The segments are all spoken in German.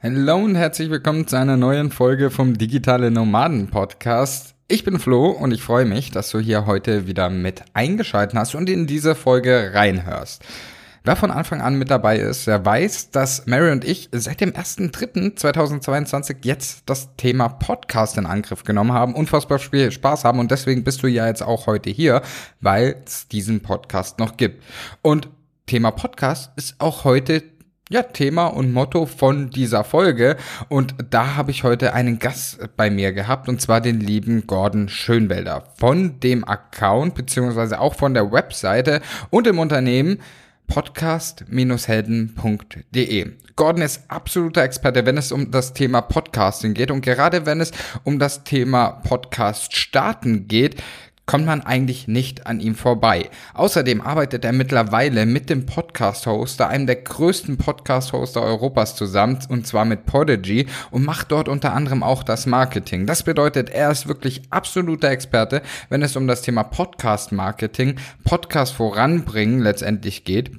Hallo und herzlich willkommen zu einer neuen Folge vom Digitale Nomaden Podcast. Ich bin Flo und ich freue mich, dass du hier heute wieder mit eingeschaltet hast und in diese Folge reinhörst. Wer von Anfang an mit dabei ist, der weiß, dass Mary und ich seit dem 1.3.2022 jetzt das Thema Podcast in Angriff genommen haben, unfassbar viel Spaß haben und deswegen bist du ja jetzt auch heute hier, weil es diesen Podcast noch gibt. Und Thema Podcast ist auch heute ja, Thema und Motto von dieser Folge. Und da habe ich heute einen Gast bei mir gehabt, und zwar den lieben Gordon Schönwelder von dem Account, beziehungsweise auch von der Webseite und dem Unternehmen podcast-helden.de. Gordon ist absoluter Experte, wenn es um das Thema Podcasting geht und gerade wenn es um das Thema Podcast starten geht, kommt man eigentlich nicht an ihm vorbei. Außerdem arbeitet er mittlerweile mit dem Podcast-Hoster, einem der größten Podcast-Hoster Europas zusammen, und zwar mit Podigy, und macht dort unter anderem auch das Marketing. Das bedeutet, er ist wirklich absoluter Experte, wenn es um das Thema Podcast-Marketing, Podcast voranbringen letztendlich geht.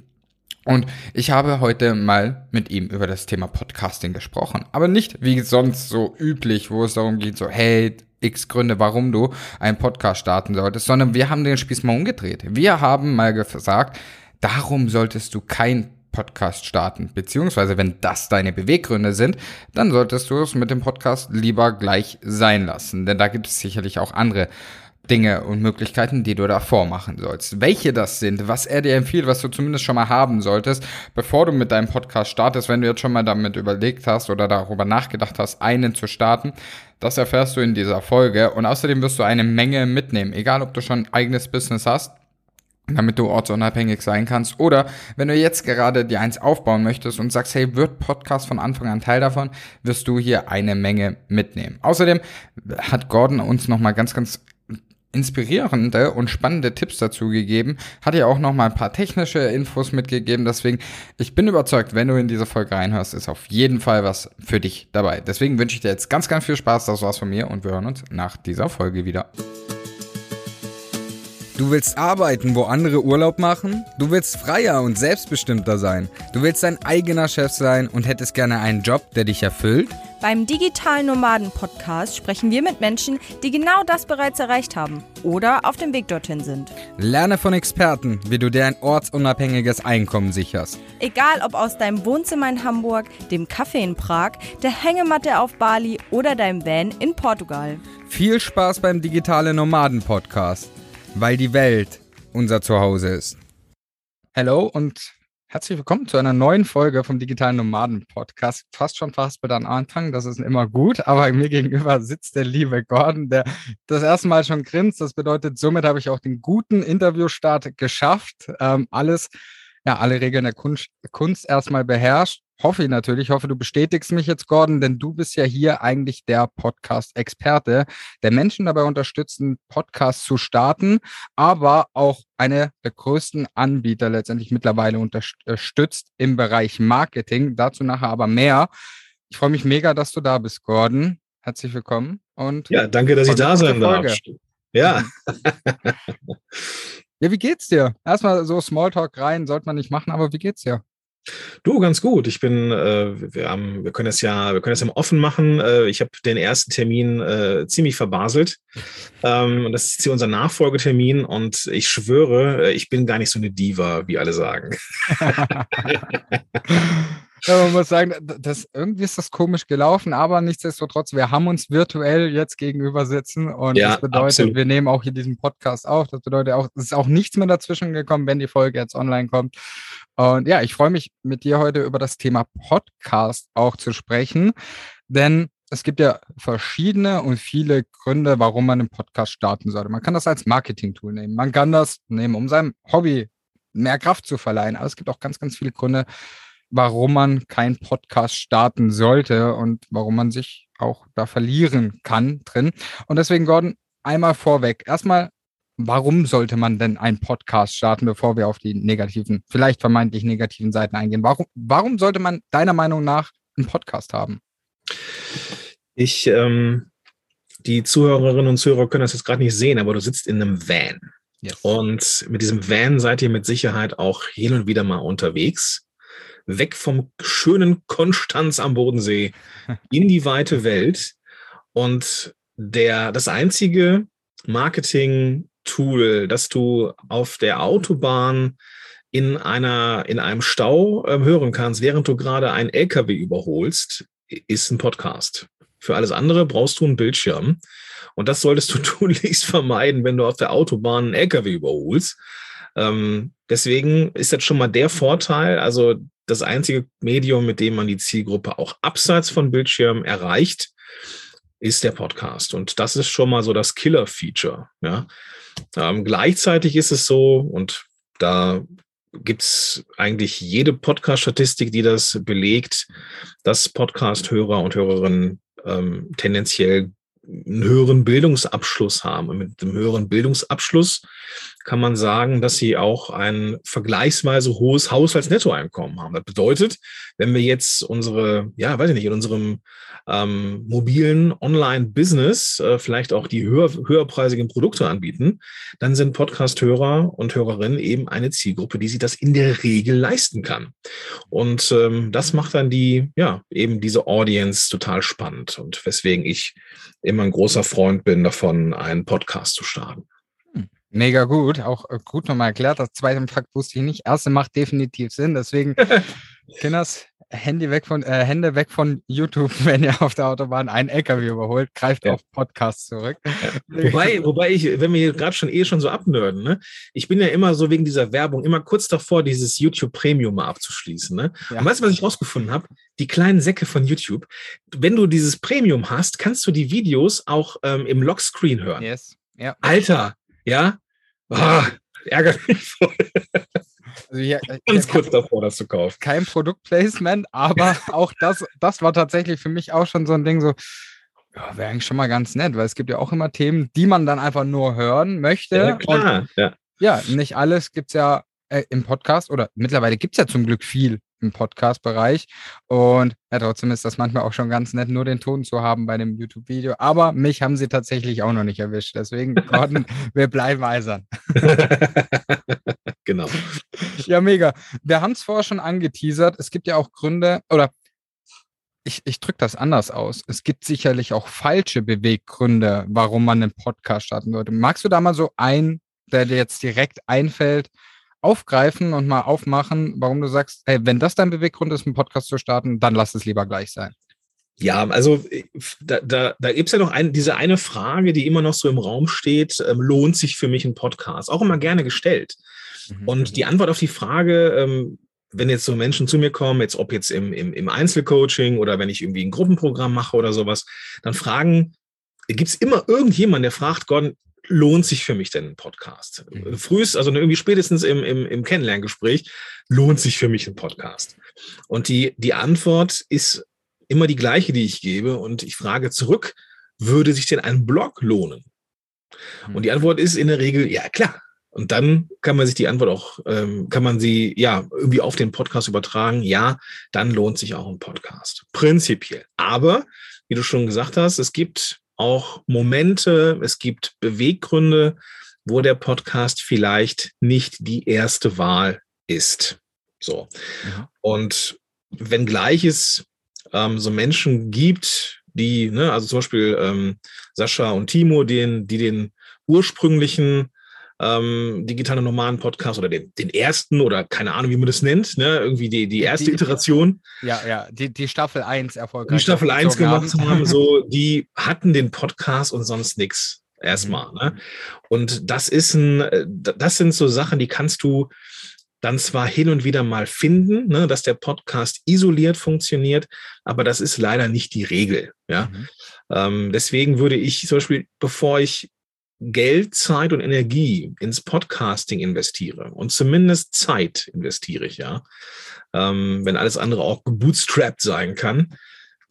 Und ich habe heute mal mit ihm über das Thema Podcasting gesprochen. Aber nicht wie sonst so üblich, wo es darum geht, so, hey, x Gründe, warum du einen Podcast starten solltest, sondern wir haben den Spieß mal umgedreht. Wir haben mal gesagt, darum solltest du kein Podcast starten. Beziehungsweise, wenn das deine Beweggründe sind, dann solltest du es mit dem Podcast lieber gleich sein lassen. Denn da gibt es sicherlich auch andere Dinge und Möglichkeiten, die du davor machen sollst. Welche das sind, was er dir empfiehlt, was du zumindest schon mal haben solltest, bevor du mit deinem Podcast startest, wenn du jetzt schon mal damit überlegt hast oder darüber nachgedacht hast, einen zu starten, das erfährst du in dieser Folge und außerdem wirst du eine Menge mitnehmen, egal ob du schon ein eigenes Business hast damit du ortsunabhängig sein kannst. Oder wenn du jetzt gerade dir eins aufbauen möchtest und sagst, hey, wird Podcast von Anfang an Teil davon, wirst du hier eine Menge mitnehmen. Außerdem hat Gordon uns nochmal ganz, ganz inspirierende und spannende Tipps dazu gegeben, hat ja auch noch mal ein paar technische Infos mitgegeben, deswegen ich bin überzeugt, wenn du in diese Folge reinhörst, ist auf jeden Fall was für dich dabei. Deswegen wünsche ich dir jetzt ganz ganz viel Spaß, das war's von mir und wir hören uns nach dieser Folge wieder. Du willst arbeiten, wo andere Urlaub machen? Du willst freier und selbstbestimmter sein. Du willst dein eigener Chef sein und hättest gerne einen Job, der dich erfüllt? Beim Digitalen Nomaden Podcast sprechen wir mit Menschen, die genau das bereits erreicht haben oder auf dem Weg dorthin sind. Lerne von Experten, wie du dir ein ortsunabhängiges Einkommen sicherst. Egal ob aus deinem Wohnzimmer in Hamburg, dem Café in Prag, der Hängematte auf Bali oder deinem Van in Portugal. Viel Spaß beim Digitale Nomaden Podcast, weil die Welt unser Zuhause ist. Hallo und Herzlich willkommen zu einer neuen Folge vom Digitalen Nomaden Podcast. Fast schon fast mit am Anfang, das ist immer gut, aber mir gegenüber sitzt der liebe Gordon, der das erste Mal schon grinst. Das bedeutet, somit habe ich auch den guten Interviewstart geschafft. Ähm, alles, ja, alle Regeln der Kunst, Kunst erstmal beherrscht. Hoffe ich natürlich, hoffe, du bestätigst mich jetzt, Gordon, denn du bist ja hier eigentlich der Podcast-Experte, der Menschen dabei unterstützt, einen Podcast zu starten, aber auch eine der größten Anbieter letztendlich mittlerweile unterstützt im Bereich Marketing. Dazu nachher aber mehr. Ich freue mich mega, dass du da bist, Gordon. Herzlich willkommen. Und ja, danke, dass ich da sein darf. Ja. ja, wie geht's dir? Erstmal so Smalltalk rein, sollte man nicht machen, aber wie geht's dir? Du, ganz gut. Ich bin, äh, wir, haben, wir können das ja, wir können das ja offen machen. Äh, ich habe den ersten Termin äh, ziemlich verbaselt. Ähm, das ist hier unser Nachfolgetermin und ich schwöre, äh, ich bin gar nicht so eine Diva, wie alle sagen. Ja, man muss sagen, das, irgendwie ist das komisch gelaufen, aber nichtsdestotrotz, wir haben uns virtuell jetzt gegenüber sitzen und ja, das bedeutet, absolut. wir nehmen auch hier diesen Podcast auf. Das bedeutet auch, es ist auch nichts mehr dazwischen gekommen, wenn die Folge jetzt online kommt. Und ja, ich freue mich mit dir heute über das Thema Podcast auch zu sprechen, denn es gibt ja verschiedene und viele Gründe, warum man einen Podcast starten sollte. Man kann das als Marketing-Tool nehmen. Man kann das nehmen, um seinem Hobby mehr Kraft zu verleihen. Aber es gibt auch ganz, ganz viele Gründe, warum man keinen Podcast starten sollte und warum man sich auch da verlieren kann drin. Und deswegen, Gordon, einmal vorweg. Erstmal, warum sollte man denn einen Podcast starten, bevor wir auf die negativen, vielleicht vermeintlich negativen Seiten eingehen? Warum, warum sollte man deiner Meinung nach einen Podcast haben? Ich, ähm, die Zuhörerinnen und Zuhörer können das jetzt gerade nicht sehen, aber du sitzt in einem Van. Yes. Und mit diesem Van seid ihr mit Sicherheit auch hin und wieder mal unterwegs weg vom schönen Konstanz am Bodensee in die weite Welt. Und der, das einzige Marketing-Tool, das du auf der Autobahn in einer, in einem Stau äh, hören kannst, während du gerade einen LKW überholst, ist ein Podcast. Für alles andere brauchst du einen Bildschirm. Und das solltest du tunlichst vermeiden, wenn du auf der Autobahn einen LKW überholst. Ähm, deswegen ist das schon mal der Vorteil. Also das einzige Medium, mit dem man die Zielgruppe auch abseits von Bildschirmen erreicht, ist der Podcast. Und das ist schon mal so das Killer-Feature. Ja. Ähm, gleichzeitig ist es so, und da gibt es eigentlich jede Podcast-Statistik, die das belegt, dass Podcast-Hörer und Hörerinnen ähm, tendenziell einen höheren Bildungsabschluss haben. Und mit dem höheren Bildungsabschluss kann man sagen, dass sie auch ein vergleichsweise hohes Haushaltsnettoeinkommen haben. Das bedeutet, wenn wir jetzt unsere, ja, weiß ich nicht, in unserem ähm, mobilen Online-Business äh, vielleicht auch die höher, höherpreisigen Produkte anbieten, dann sind Podcast-Hörer und Hörerinnen eben eine Zielgruppe, die sich das in der Regel leisten kann. Und ähm, das macht dann die, ja, eben diese Audience total spannend und weswegen ich immer ein großer Freund bin davon, einen Podcast zu starten. Mega gut, auch äh, gut nochmal erklärt. Das zweite Fakt wusste ich nicht. Erste macht definitiv Sinn. Deswegen, Kinders, Handy weg von, äh, Hände weg von YouTube, wenn ihr auf der Autobahn einen LKW überholt, greift ja. auf Podcast zurück. wobei, wobei ich, wenn wir hier gerade schon eh schon so abnörden, ne? ich bin ja immer so wegen dieser Werbung immer kurz davor, dieses YouTube Premium mal abzuschließen. Ne? Ja. Und weißt du, was ich rausgefunden habe? Die kleinen Säcke von YouTube. Wenn du dieses Premium hast, kannst du die Videos auch ähm, im Lockscreen hören. Yes. Ja. Alter, ja? Oh, ärgert mich voll. Also hier, äh, Ganz kurz davor, das zu kaufen. Kein Produktplacement, aber auch das, das war tatsächlich für mich auch schon so ein Ding, so, ja, wäre eigentlich schon mal ganz nett, weil es gibt ja auch immer Themen, die man dann einfach nur hören möchte. Ja, klar. Und, ja. ja, nicht alles gibt es ja äh, im Podcast oder mittlerweile gibt es ja zum Glück viel im Podcast-Bereich. Und ja, trotzdem ist das manchmal auch schon ganz nett, nur den Ton zu haben bei dem YouTube-Video. Aber mich haben sie tatsächlich auch noch nicht erwischt. Deswegen, Gordon, wir bleiben eisern. genau. Ja, mega. Wir haben es vorher schon angeteasert. Es gibt ja auch Gründe, oder ich, ich drücke das anders aus. Es gibt sicherlich auch falsche Beweggründe, warum man einen Podcast starten würde. Magst du da mal so ein, der dir jetzt direkt einfällt, aufgreifen und mal aufmachen, warum du sagst, hey, wenn das dein Beweggrund ist, einen Podcast zu starten, dann lass es lieber gleich sein. Ja, also äh, da, da, da gibt es ja noch ein, diese eine Frage, die immer noch so im Raum steht, ähm, lohnt sich für mich ein Podcast? Auch immer gerne gestellt. Mhm. Und die Antwort auf die Frage, ähm, wenn jetzt so Menschen zu mir kommen, jetzt ob jetzt im, im, im Einzelcoaching oder wenn ich irgendwie ein Gruppenprogramm mache oder sowas, dann fragen, gibt es immer irgendjemand, der fragt, Gordon, lohnt sich für mich denn ein Podcast? Mhm. Frühest, also irgendwie spätestens im, im, im Kennenlerngespräch, lohnt sich für mich ein Podcast? Und die, die Antwort ist immer die gleiche, die ich gebe. Und ich frage zurück, würde sich denn ein Blog lohnen? Mhm. Und die Antwort ist in der Regel, ja klar. Und dann kann man sich die Antwort auch, ähm, kann man sie ja irgendwie auf den Podcast übertragen. Ja, dann lohnt sich auch ein Podcast. Prinzipiell. Aber, wie du schon gesagt hast, es gibt auch Momente, es gibt Beweggründe, wo der Podcast vielleicht nicht die erste Wahl ist. So. Ja. Und wenngleich es ähm, so Menschen gibt, die, ne, also zum Beispiel ähm, Sascha und Timo, den, die den ursprünglichen ähm, digitale normalen Podcast oder den, den ersten oder keine Ahnung, wie man das nennt, ne? irgendwie die, die erste die, Iteration. Ja, ja, die, die Staffel 1 erfolgreich. Die Staffel 1 gemacht haben. haben, so, die hatten den Podcast und sonst nichts erstmal. Mhm. Ne? Und das ist ein, das sind so Sachen, die kannst du dann zwar hin und wieder mal finden, ne, dass der Podcast isoliert funktioniert, aber das ist leider nicht die Regel. Ja? Mhm. Ähm, deswegen würde ich zum Beispiel, bevor ich Geld, Zeit und Energie ins Podcasting investiere und zumindest Zeit investiere ich, ja, ähm, wenn alles andere auch gebootstrapped sein kann,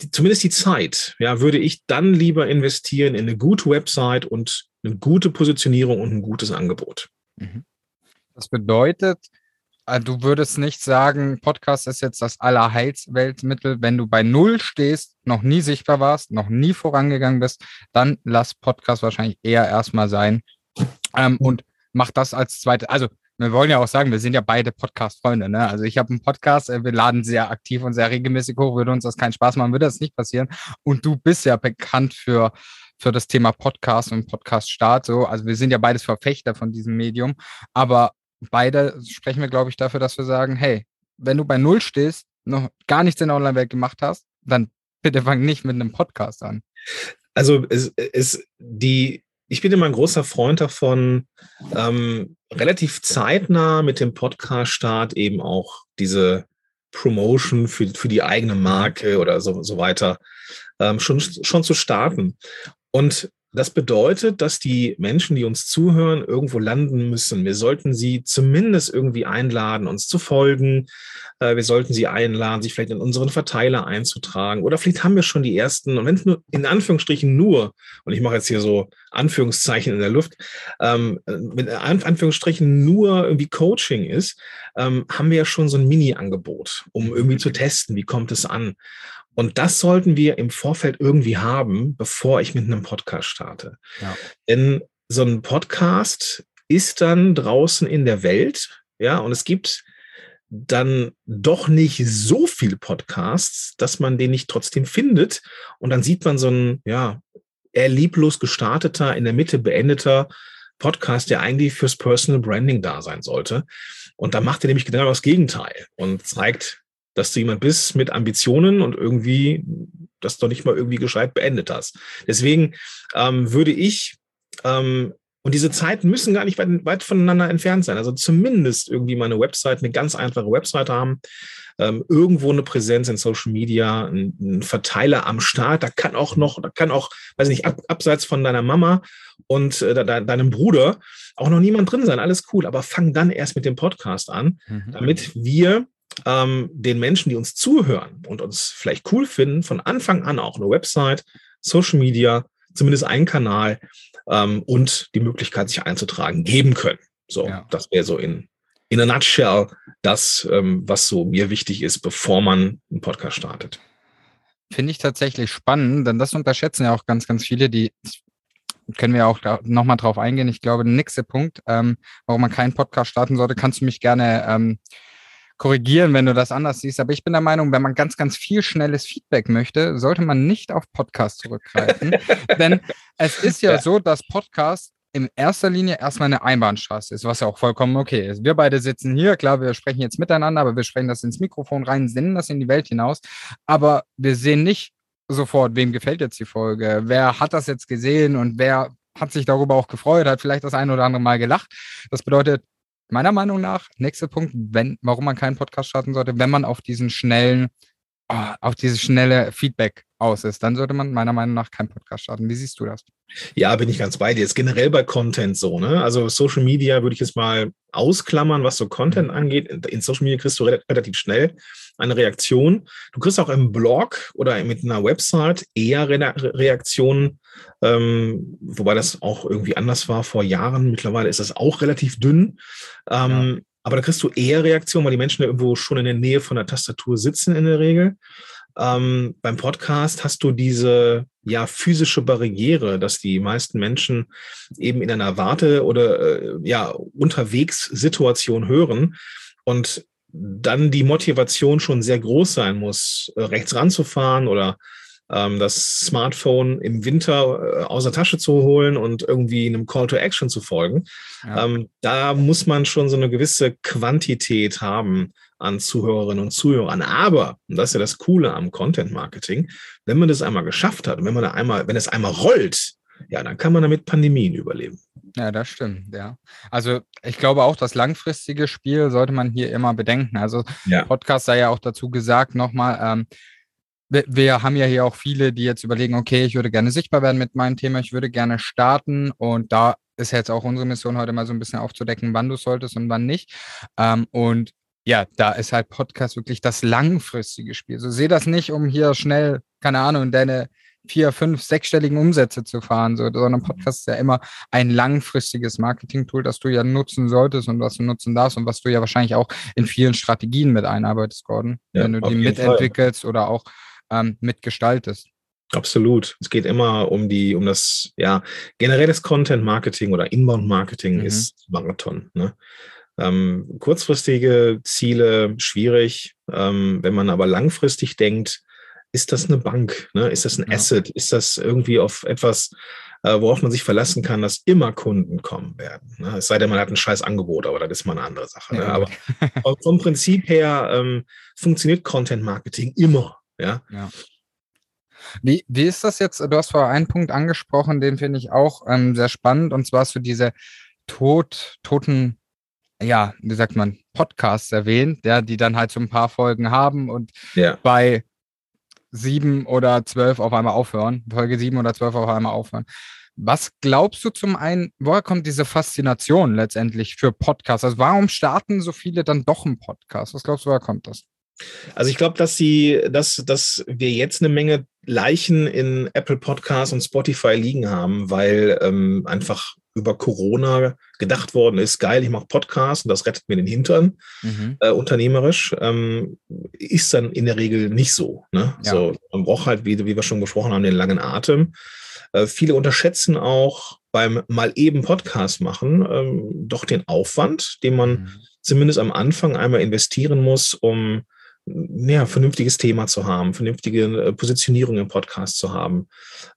die, zumindest die Zeit, ja, würde ich dann lieber investieren in eine gute Website und eine gute Positionierung und ein gutes Angebot. Mhm. Das bedeutet, du würdest nicht sagen, Podcast ist jetzt das Allerheilsweltmittel. Wenn du bei Null stehst, noch nie sichtbar warst, noch nie vorangegangen bist, dann lass Podcast wahrscheinlich eher erstmal sein ähm, und mach das als zweite. Also wir wollen ja auch sagen, wir sind ja beide Podcast-Freunde. Ne? Also ich habe einen Podcast, äh, wir laden sehr aktiv und sehr regelmäßig hoch. Würde uns das keinen Spaß machen, würde das nicht passieren. Und du bist ja bekannt für für das Thema Podcast und Podcast-Start. So, also wir sind ja beides Verfechter von diesem Medium, aber beide sprechen wir, glaube ich, dafür, dass wir sagen, hey, wenn du bei Null stehst, noch gar nichts in der Online-Welt gemacht hast, dann bitte fang nicht mit einem Podcast an. Also es ist die, ich bin immer ein großer Freund davon, ähm, relativ zeitnah mit dem Podcast-Start eben auch diese Promotion für, für die eigene Marke oder so, so weiter ähm, schon, schon zu starten. Und das bedeutet, dass die Menschen, die uns zuhören, irgendwo landen müssen. Wir sollten sie zumindest irgendwie einladen, uns zu folgen. Äh, wir sollten sie einladen, sich vielleicht in unseren Verteiler einzutragen. Oder vielleicht haben wir schon die ersten, und wenn es nur in Anführungsstrichen nur, und ich mache jetzt hier so Anführungszeichen in der Luft, ähm, mit Anführungsstrichen nur irgendwie Coaching ist, ähm, haben wir ja schon so ein Mini-Angebot, um irgendwie zu testen, wie kommt es an. Und das sollten wir im Vorfeld irgendwie haben, bevor ich mit einem Podcast starte. Ja. Denn so ein Podcast ist dann draußen in der Welt, ja, und es gibt dann doch nicht so viele Podcasts, dass man den nicht trotzdem findet. Und dann sieht man so ein, ja, eher lieblos gestarteter, in der Mitte beendeter Podcast, der eigentlich fürs Personal Branding da sein sollte. Und da macht er nämlich genau das Gegenteil und zeigt, dass du jemand bist mit Ambitionen und irgendwie das doch nicht mal irgendwie gescheit beendet hast. Deswegen ähm, würde ich, ähm, und diese Zeiten müssen gar nicht weit, weit, voneinander entfernt sein. Also zumindest irgendwie mal eine Website, eine ganz einfache Website haben, ähm, irgendwo eine Präsenz in Social Media, ein, ein, Verteiler am Start. Da kann auch noch, da kann auch, weiß ich nicht, ab, abseits von deiner Mama und äh, de, deinem Bruder auch noch niemand drin sein. Alles cool, aber fang dann erst mit dem Podcast an, mhm. damit wir ähm, den Menschen, die uns zuhören und uns vielleicht cool finden, von Anfang an auch eine Website, Social Media, zumindest einen Kanal ähm, und die Möglichkeit, sich einzutragen, geben können. So, ja. das wäre so in, in a nutshell das, ähm, was so mir wichtig ist, bevor man einen Podcast startet. Finde ich tatsächlich spannend, denn das unterschätzen ja auch ganz, ganz viele, die können wir auch nochmal drauf eingehen. Ich glaube, der nächste Punkt, ähm, warum man keinen Podcast starten sollte, kannst du mich gerne ähm, korrigieren, wenn du das anders siehst. Aber ich bin der Meinung, wenn man ganz, ganz viel schnelles Feedback möchte, sollte man nicht auf Podcast zurückgreifen. Denn es ist ja, ja, so, dass Podcast in erster Linie erstmal eine Einbahnstraße ist, was ja auch vollkommen okay ist. Wir beide sitzen hier, klar, wir sprechen jetzt miteinander, aber wir sprechen das ins Mikrofon rein, senden das in die Welt hinaus. Aber wir sehen nicht sofort, wem gefällt jetzt die Folge, wer hat das jetzt gesehen und wer hat sich darüber auch gefreut, hat vielleicht das ein oder andere Mal gelacht. Das bedeutet, meiner Meinung nach, nächster Punkt, wenn, warum man keinen Podcast starten sollte, wenn man auf diesen schnellen, oh, auf dieses schnelle Feedback aus ist, dann sollte man meiner Meinung nach keinen Podcast starten. Wie siehst du das? Ja, bin ich ganz bei dir. Jetzt generell bei Content so, ne? Also Social Media würde ich jetzt mal ausklammern, was so Content mhm. angeht. In Social Media kriegst du relativ schnell eine Reaktion. Du kriegst auch im Blog oder mit einer Website eher Re Reaktionen, ähm, wobei das auch irgendwie anders war vor Jahren. Mittlerweile ist das auch relativ dünn. Ähm, ja. Aber da kriegst du eher Reaktionen, weil die Menschen irgendwo schon in der Nähe von der Tastatur sitzen in der Regel. Ähm, beim Podcast hast du diese ja physische Barriere, dass die meisten Menschen eben in einer Warte- oder äh, ja unterwegs Situation hören und dann die Motivation schon sehr groß sein muss, äh, rechts ranzufahren oder ähm, das Smartphone im Winter äh, aus der Tasche zu holen und irgendwie einem Call to Action zu folgen. Ja. Ähm, da muss man schon so eine gewisse Quantität haben an Zuhörerinnen und Zuhörern. Aber, und das ist ja das Coole am Content Marketing, wenn man das einmal geschafft hat und wenn man da einmal, wenn es einmal rollt, ja, dann kann man damit Pandemien überleben. Ja, das stimmt, ja. Also ich glaube auch, das langfristige Spiel sollte man hier immer bedenken. Also ja. Podcast sei ja auch dazu gesagt, nochmal, ähm, wir, wir, haben ja hier auch viele, die jetzt überlegen, okay, ich würde gerne sichtbar werden mit meinem Thema, ich würde gerne starten und da ist jetzt auch unsere Mission heute mal so ein bisschen aufzudecken, wann du solltest und wann nicht. Ähm, und ja, da ist halt Podcast wirklich das langfristige Spiel. So sehe das nicht, um hier schnell, keine Ahnung, deine vier, fünf, sechsstelligen Umsätze zu fahren, so, sondern Podcast ist ja immer ein langfristiges Marketing-Tool, das du ja nutzen solltest und was du nutzen darfst und was du ja wahrscheinlich auch in vielen Strategien mit einarbeitest, Gordon, ja, wenn du die mitentwickelst Fall. oder auch ähm, mitgestaltest. Absolut. Es geht immer um die, um das, ja, generelles Content Marketing oder Inbound Marketing mhm. ist Marathon. Ne? Ähm, kurzfristige Ziele schwierig. Ähm, wenn man aber langfristig denkt, ist das eine Bank? Ne? Ist das ein ja. Asset? Ist das irgendwie auf etwas, äh, worauf man sich verlassen kann, dass immer Kunden kommen werden? Ne? Es sei denn, man hat ein scheiß Angebot, aber das ist mal eine andere Sache. Ne? Aber vom Prinzip her ähm, funktioniert Content Marketing immer. Ja. ja. Wie, wie ist das jetzt? Du hast vorher einen Punkt angesprochen, den finde ich auch ähm, sehr spannend, und zwar hast du diese tot, toten, ja, wie sagt man, Podcasts erwähnt, ja, die dann halt so ein paar Folgen haben und ja. bei sieben oder zwölf auf einmal aufhören, Folge sieben oder zwölf auf einmal aufhören. Was glaubst du zum einen, woher kommt diese Faszination letztendlich für Podcasts? Also warum starten so viele dann doch einen Podcast? Was glaubst du, woher kommt das? Also ich glaube, dass sie, dass, dass wir jetzt eine Menge Leichen in Apple Podcasts und Spotify liegen haben, weil ähm, einfach über Corona gedacht worden ist, geil, ich mache Podcasts und das rettet mir den Hintern, mhm. äh, unternehmerisch, ähm, ist dann in der Regel nicht so. Ne? Ja. so man braucht halt, wie, wie wir schon gesprochen haben, den langen Atem. Äh, viele unterschätzen auch beim mal eben Podcast machen ähm, doch den Aufwand, den man mhm. zumindest am Anfang einmal investieren muss, um ja, vernünftiges Thema zu haben, vernünftige äh, Positionierung im Podcast zu haben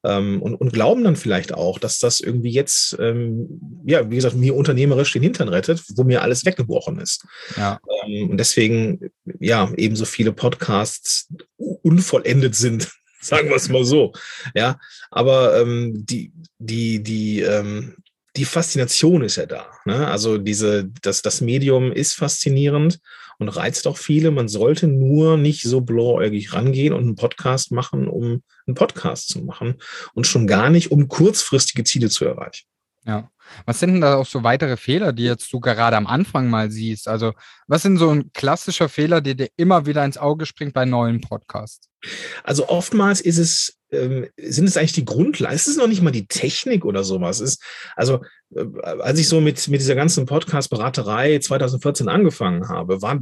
ähm, und, und glauben dann vielleicht auch, dass das irgendwie jetzt, ähm, ja, wie gesagt, mir unternehmerisch den Hintern rettet, wo mir alles weggebrochen ist. Ja. Ähm, und deswegen, ja, eben so viele Podcasts unvollendet sind, sagen wir es mal so. Ja, aber ähm, die, die, die, ähm, die Faszination ist ja da. Ne? Also diese, das, das Medium ist faszinierend und reizt auch viele. Man sollte nur nicht so blauäugig rangehen und einen Podcast machen, um einen Podcast zu machen und schon gar nicht, um kurzfristige Ziele zu erreichen. Ja. Was sind denn da auch so weitere Fehler, die jetzt du gerade am Anfang mal siehst? Also, was sind so ein klassischer Fehler, der dir immer wieder ins Auge springt bei neuen Podcasts? Also oftmals ist es, ähm, sind es eigentlich die Grundlagen. Es ist noch nicht mal die Technik oder sowas. Es ist, also, äh, als ich so mit, mit dieser ganzen Podcast-Beraterei 2014 angefangen habe, war,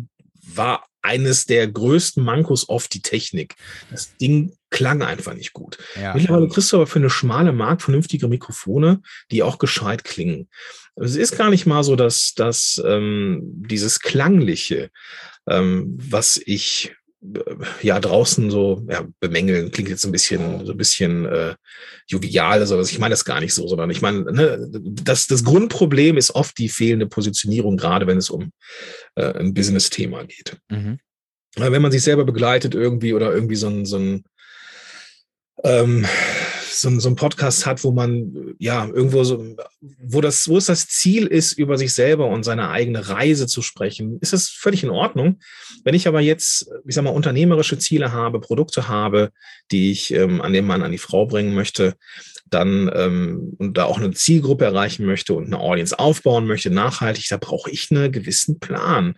war eines der größten Mankos oft die Technik. Das Ding klang einfach nicht gut. Ja. Mittlerweile kriegst du aber für eine schmale Mark vernünftige Mikrofone, die auch gescheit klingen. Es ist gar nicht mal so, dass, dass ähm, dieses Klangliche, ähm, was ich ja draußen so ja, bemängeln. Klingt jetzt ein bisschen so ein bisschen äh, jovial also ich meine das gar nicht so sondern ich meine ne, das das Grundproblem ist oft die fehlende Positionierung gerade wenn es um äh, ein Business Thema geht. Mhm. wenn man sich selber begleitet irgendwie oder irgendwie so ein so ein ähm, so, so ein Podcast hat, wo man ja irgendwo so, wo das, wo es das Ziel ist, über sich selber und seine eigene Reise zu sprechen, ist das völlig in Ordnung. Wenn ich aber jetzt, ich sag mal, unternehmerische Ziele habe, Produkte habe, die ich ähm, an den Mann, an die Frau bringen möchte, dann ähm, und da auch eine Zielgruppe erreichen möchte und eine Audience aufbauen möchte, nachhaltig, da brauche ich einen gewissen Plan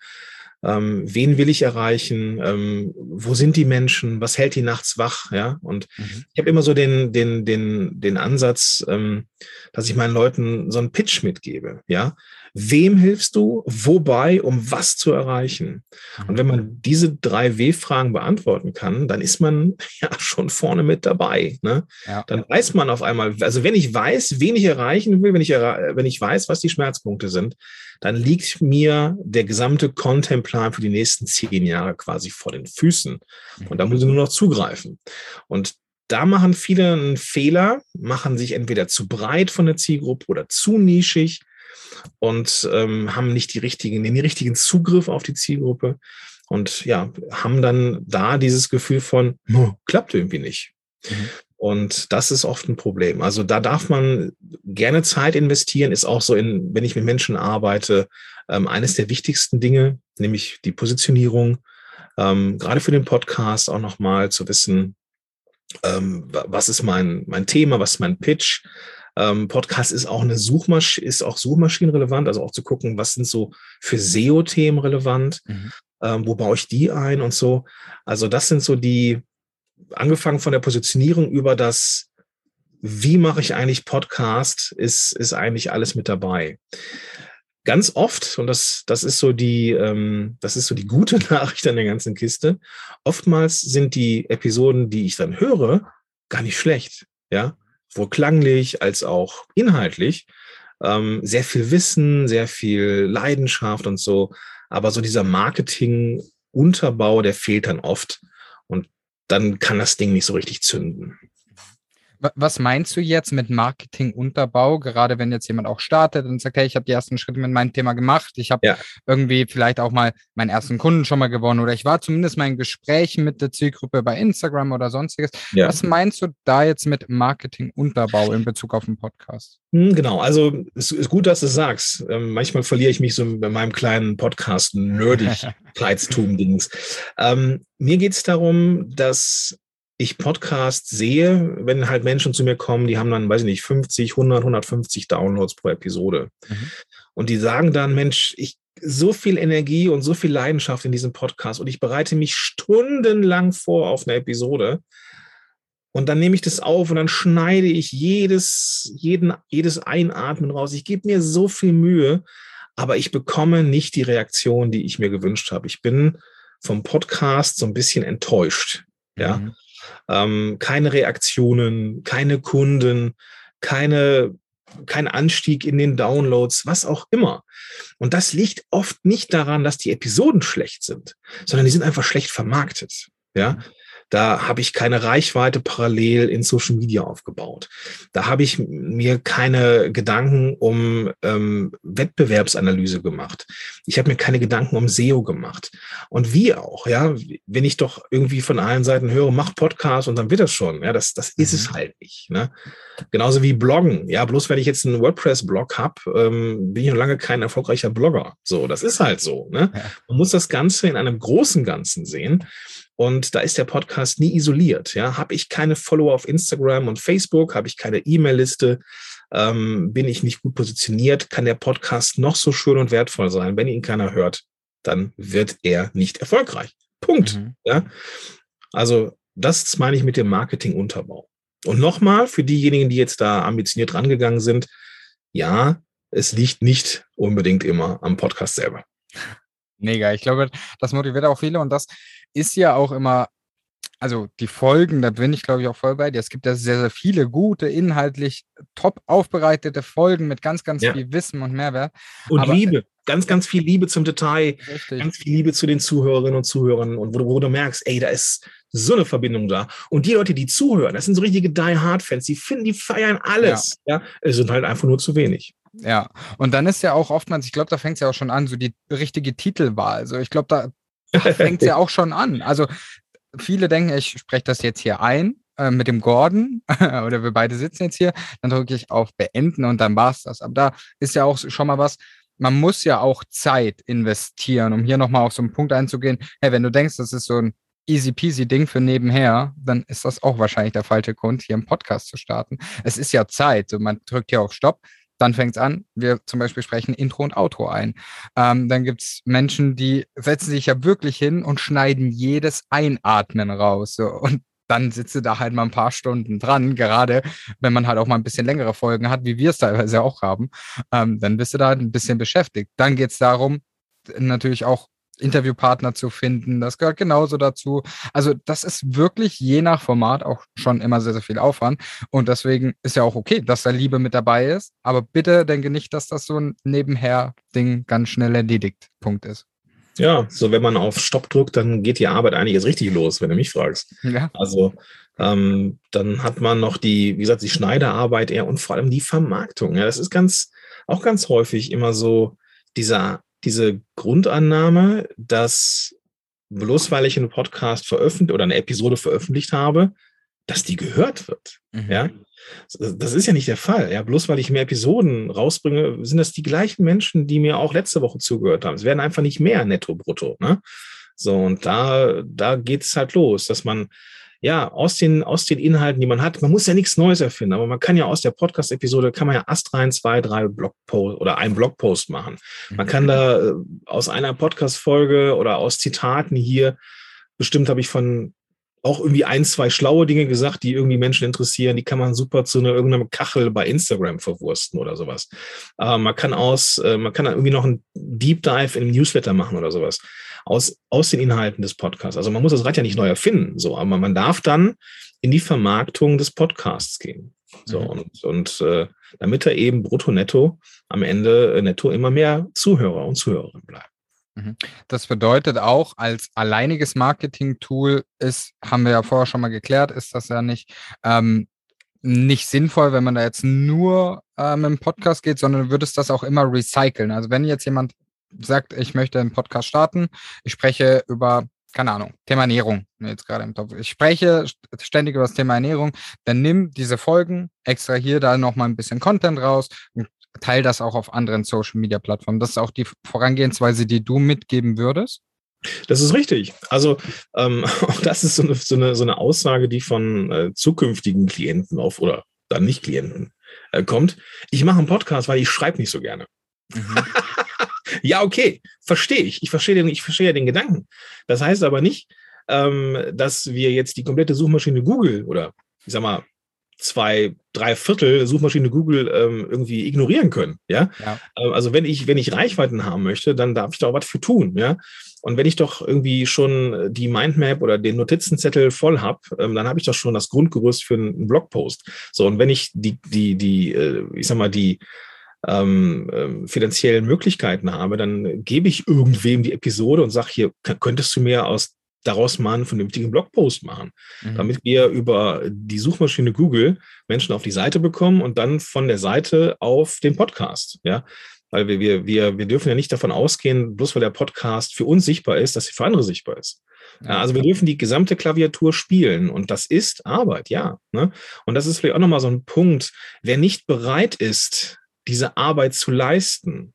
ähm, wen will ich erreichen, ähm, wo sind die Menschen, was hält die nachts wach, ja. Und mhm. ich habe immer so den, den, den, den Ansatz, ähm, dass ich meinen Leuten so einen Pitch mitgebe, ja. Wem hilfst du, wobei, um was zu erreichen? Und wenn man diese drei W-Fragen beantworten kann, dann ist man ja schon vorne mit dabei. Ne? Ja. Dann weiß man auf einmal, also wenn ich weiß, wen ich erreichen will, wenn ich, wenn ich weiß, was die Schmerzpunkte sind, dann liegt mir der gesamte Contentplan für die nächsten zehn Jahre quasi vor den Füßen. Und da muss ich nur noch zugreifen. Und da machen viele einen Fehler, machen sich entweder zu breit von der Zielgruppe oder zu nischig und ähm, haben nicht die richtigen, den richtigen Zugriff auf die Zielgruppe und ja, haben dann da dieses Gefühl von, klappt irgendwie nicht. Mhm. Und das ist oft ein Problem. Also da darf man gerne Zeit investieren, ist auch so in, wenn ich mit Menschen arbeite, ähm, eines der wichtigsten Dinge, nämlich die Positionierung. Ähm, gerade für den Podcast auch nochmal zu wissen, ähm, was ist mein, mein Thema, was ist mein Pitch, ähm, Podcast ist auch eine Suchmaschine, ist auch suchmaschinenrelevant, also auch zu gucken, was sind so für SEO-Themen relevant, mhm. ähm, wo baue ich die ein und so. Also das sind so die, angefangen von der Positionierung über das, wie mache ich eigentlich Podcast, ist, ist eigentlich alles mit dabei. Ganz oft, und das, das ist so die, ähm, das ist so die gute Nachricht an der ganzen Kiste, oftmals sind die Episoden, die ich dann höre, gar nicht schlecht. Ja, sowohl klanglich als auch inhaltlich. ähm, sehr viel Wissen, sehr viel Leidenschaft und so. Aber so dieser Marketing-Unterbau, der fehlt dann oft. Und dann kann das Ding nicht so richtig zünden. Was meinst du jetzt mit Marketingunterbau? Gerade wenn jetzt jemand auch startet und sagt, hey, ich habe die ersten Schritte mit meinem Thema gemacht, ich habe ja. irgendwie vielleicht auch mal meinen ersten Kunden schon mal gewonnen oder ich war zumindest mal in Gesprächen mit der Zielgruppe bei Instagram oder sonstiges. Ja. Was meinst du da jetzt mit Marketingunterbau in Bezug auf den Podcast? Hm, genau, also es ist gut, dass du es sagst. Ähm, manchmal verliere ich mich so bei meinem kleinen Podcast Nerdigkeitstum-Dings. ähm, mir geht es darum, dass ich Podcasts sehe, wenn halt Menschen zu mir kommen, die haben dann, weiß ich nicht, 50, 100, 150 Downloads pro Episode. Mhm. Und die sagen dann, Mensch, ich so viel Energie und so viel Leidenschaft in diesem Podcast und ich bereite mich stundenlang vor auf eine Episode. Und dann nehme ich das auf und dann schneide ich jedes, jeden, jedes Einatmen raus. Ich gebe mir so viel Mühe, aber ich bekomme nicht die Reaktion, die ich mir gewünscht habe. Ich bin vom Podcast so ein bisschen enttäuscht. Ja. Mhm ähm, keine Reaktionen, keine Kunden, keine, kein Anstieg in den Downloads, was auch immer. Und das liegt oft nicht daran, dass die Episoden schlecht sind, sondern die sind einfach schlecht vermarktet. Ja, da habe ich keine Reichweite parallel in Social Media aufgebaut. Da habe ich mir keine Gedanken um ähm, Wettbewerbsanalyse gemacht. Ich habe mir keine Gedanken um SEO gemacht. Und wie auch, ja, wenn ich doch irgendwie von allen Seiten höre, mach Podcast und dann wird das schon. Ja, das, das ist es mhm. halt nicht. Ne? Genauso wie Bloggen. Ja, bloß wenn ich jetzt einen WordPress-Blog habe, ähm, bin ich noch lange kein erfolgreicher Blogger. So, das ist halt so. Ne? Man muss das Ganze in einem großen Ganzen sehen. Und da ist der Podcast nie isoliert. Ja, habe ich keine Follower auf Instagram und Facebook, habe ich keine E-Mail-Liste, ähm, bin ich nicht gut positioniert, kann der Podcast noch so schön und wertvoll sein. Wenn ihn keiner hört, dann wird er nicht erfolgreich. Punkt. Mhm. Ja, also das meine ich mit dem Marketing-Unterbau. Und nochmal für diejenigen, die jetzt da ambitioniert rangegangen sind, ja, es liegt nicht unbedingt immer am Podcast selber. Mega. Ich glaube, das motiviert auch viele und das ist ja auch immer, also die Folgen, da bin ich glaube ich auch voll bei dir. Es gibt ja sehr, sehr viele gute, inhaltlich top aufbereitete Folgen mit ganz, ganz ja. viel Wissen und Mehrwert. Und Aber, Liebe, ganz, ganz viel Liebe zum Detail, richtig. ganz viel Liebe zu den Zuhörerinnen und Zuhörern und wo, wo, du merkst, ey, da ist so eine Verbindung da. Und die Leute, die zuhören, das sind so richtige Die-Hard-Fans, die finden, die feiern alles. Ja. ja, es sind halt einfach nur zu wenig. Ja, und dann ist ja auch oftmals, ich glaube, da fängt es ja auch schon an, so die richtige Titelwahl. Also ich glaube, da fängt es ja auch schon an. Also viele denken, ich spreche das jetzt hier ein äh, mit dem Gordon oder wir beide sitzen jetzt hier, dann drücke ich auf Beenden und dann war es das. Aber da ist ja auch schon mal was, man muss ja auch Zeit investieren, um hier nochmal auf so einen Punkt einzugehen. Hey, wenn du denkst, das ist so ein easy peasy Ding für nebenher, dann ist das auch wahrscheinlich der falsche Grund, hier einen Podcast zu starten. Es ist ja Zeit. So, man drückt hier auf Stopp, dann fängt es an, wir zum Beispiel sprechen Intro und Outro ein. Ähm, dann gibt es Menschen, die setzen sich ja wirklich hin und schneiden jedes Einatmen raus. So. Und dann sitzt du da halt mal ein paar Stunden dran, gerade wenn man halt auch mal ein bisschen längere Folgen hat, wie wir es teilweise auch haben, ähm, dann bist du da halt ein bisschen beschäftigt. Dann geht es darum, natürlich auch Interviewpartner zu finden. Das gehört genauso dazu. Also das ist wirklich je nach Format auch schon immer sehr, sehr viel Aufwand. Und deswegen ist ja auch okay, dass da Liebe mit dabei ist. Aber bitte denke nicht, dass das so ein Nebenher-Ding ganz schnell erledigt. Punkt ist. Ja, so wenn man auf Stopp drückt, dann geht die Arbeit jetzt richtig los, wenn du mich fragst. Ja. Also ähm, dann hat man noch die, wie gesagt, die Schneiderarbeit eher und vor allem die Vermarktung. Ja, das ist ganz, auch ganz häufig immer so dieser diese Grundannahme, dass bloß weil ich einen Podcast veröffentlicht oder eine Episode veröffentlicht habe, dass die gehört wird. Mhm. Ja, das ist ja nicht der Fall. Ja, bloß weil ich mehr Episoden rausbringe, sind das die gleichen Menschen, die mir auch letzte Woche zugehört haben. Es werden einfach nicht mehr netto brutto. Ne? So, und da, da geht es halt los, dass man ja, aus den, aus den Inhalten, die man hat, man muss ja nichts Neues erfinden, aber man kann ja aus der Podcast-Episode, kann man ja astrein zwei, drei Blogpost oder einen Blogpost machen. Man kann da äh, aus einer Podcast-Folge oder aus Zitaten hier, bestimmt habe ich von auch irgendwie ein, zwei schlaue Dinge gesagt, die irgendwie Menschen interessieren, die kann man super zu einer irgendeiner Kachel bei Instagram verwursten oder sowas. Aber man kann aus, äh, man kann da irgendwie noch einen Deep Dive in einem Newsletter machen oder sowas aus, aus den Inhalten des Podcasts. Also man muss das Rad ja nicht neu erfinden, so, aber man darf dann in die Vermarktung des Podcasts gehen. So, mhm. und, und äh, damit er eben brutto netto am Ende äh, netto immer mehr Zuhörer und Zuhörerinnen bleiben. Mhm. Das bedeutet auch, als alleiniges Marketing-Tool ist, haben wir ja vorher schon mal geklärt, ist das ja nicht, ähm, nicht sinnvoll, wenn man da jetzt nur ähm, im Podcast geht, sondern würde es das auch immer recyceln. Also wenn jetzt jemand sagt, ich möchte einen Podcast starten, ich spreche über, keine Ahnung, Thema Ernährung, jetzt gerade im Topf. Ich spreche ständig über das Thema Ernährung, dann nimm diese Folgen, extrahier da nochmal ein bisschen Content raus und teile das auch auf anderen Social Media Plattformen. Das ist auch die Vorangehensweise, die du mitgeben würdest. Das ist richtig. Also ähm, das ist so eine, so, eine, so eine Aussage, die von äh, zukünftigen Klienten auf oder dann nicht Klienten äh, kommt. Ich mache einen Podcast, weil ich schreibe nicht so gerne. Mhm. ja, okay, verstehe ich. Ich verstehe den, ich verstehe den Gedanken. Das heißt aber nicht, ähm, dass wir jetzt die komplette Suchmaschine Google oder ich sag mal zwei, drei Viertel Suchmaschine Google ähm, irgendwie ignorieren können. Ja? ja. Ähm, also wenn ich, wenn ich Reichweiten haben möchte, dann darf ich da auch was für tun. Ja. Und wenn ich doch irgendwie schon die Mindmap oder den Notizenzettel voll habe, ähm, dann habe ich doch schon das Grundgerüst für einen Blogpost. So, und wenn ich die, die, die, äh, ich sag mal, die ähm, äh, finanziellen Möglichkeiten habe, dann gebe ich irgendwem die Episode und sage hier, könntest du mir aus daraus mal einen vernünftigen Blogpost machen, mhm. damit wir über die Suchmaschine Google Menschen auf die Seite bekommen und dann von der Seite auf den Podcast. Ja, weil wir, wir, wir, wir dürfen ja nicht davon ausgehen, bloß weil der Podcast für uns sichtbar ist, dass er für andere sichtbar ist. Ja, also wir dürfen die gesamte Klaviatur spielen und das ist Arbeit, ja. Ne? Und das ist vielleicht auch nochmal so ein Punkt. Wer nicht bereit ist, diese Arbeit zu leisten,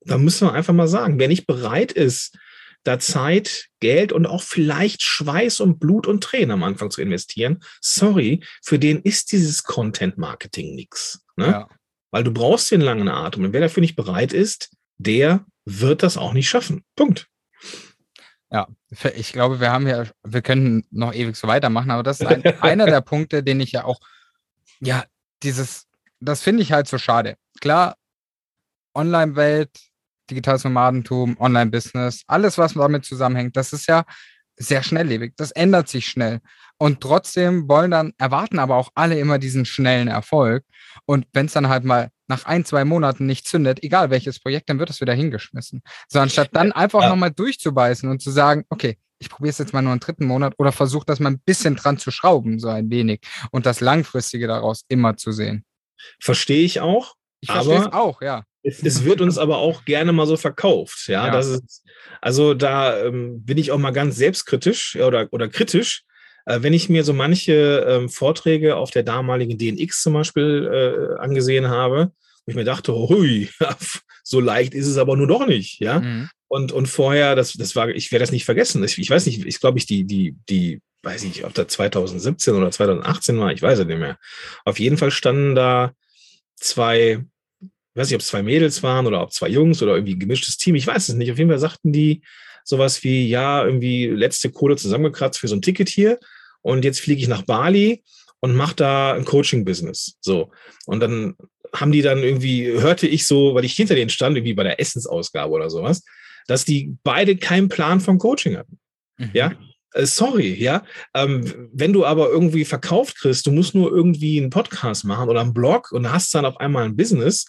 da müssen wir einfach mal sagen, wer nicht bereit ist, da Zeit, Geld und auch vielleicht Schweiß und Blut und Tränen am Anfang zu investieren, sorry, für den ist dieses Content Marketing nichts. Ne? Ja. Weil du brauchst den langen Atem. Und wer dafür nicht bereit ist, der wird das auch nicht schaffen. Punkt. Ja, ich glaube, wir haben ja, wir können noch ewig so weitermachen, aber das ist ein, einer der Punkte, den ich ja auch, ja, dieses, das finde ich halt so schade. Klar, Online-Welt, digitales Nomadentum, Online-Business, alles, was damit zusammenhängt, das ist ja sehr schnelllebig. Das ändert sich schnell. Und trotzdem wollen dann, erwarten aber auch alle immer diesen schnellen Erfolg. Und wenn es dann halt mal nach ein, zwei Monaten nicht zündet, egal welches Projekt, dann wird es wieder hingeschmissen. So anstatt dann einfach ja. nochmal durchzubeißen und zu sagen, okay, ich probiere es jetzt mal nur einen dritten Monat oder versuche das mal ein bisschen dran zu schrauben, so ein wenig. Und das Langfristige daraus immer zu sehen. Verstehe ich auch. Ich verstehe es auch, ja. Es, es, wird uns aber auch gerne mal so verkauft. Ja, ja. das ist, also da ähm, bin ich auch mal ganz selbstkritisch oder, oder kritisch. Äh, wenn ich mir so manche ähm, Vorträge auf der damaligen DNX zum Beispiel äh, angesehen habe, wo ich mir dachte, hui, so leicht ist es aber nur doch nicht. Ja. Mhm. Und, und vorher, das, das war, ich werde das nicht vergessen. Ich, ich weiß nicht, ich glaube, ich die, die, die, weiß ich nicht, ob da 2017 oder 2018 war, ich weiß es nicht mehr. Auf jeden Fall standen da zwei weiß nicht, ob es zwei Mädels waren oder ob zwei Jungs oder irgendwie ein gemischtes Team, ich weiß es nicht. Auf jeden Fall sagten die sowas wie, ja, irgendwie letzte Kohle zusammengekratzt für so ein Ticket hier und jetzt fliege ich nach Bali und mache da ein Coaching-Business. So. Und dann haben die dann irgendwie, hörte ich so, weil ich hinter denen stand, irgendwie bei der Essensausgabe oder sowas, dass die beide keinen Plan vom Coaching hatten. Mhm. Ja. Äh, sorry, ja. Ähm, wenn du aber irgendwie verkauft kriegst, du musst nur irgendwie einen Podcast machen oder einen Blog und hast dann auf einmal ein Business,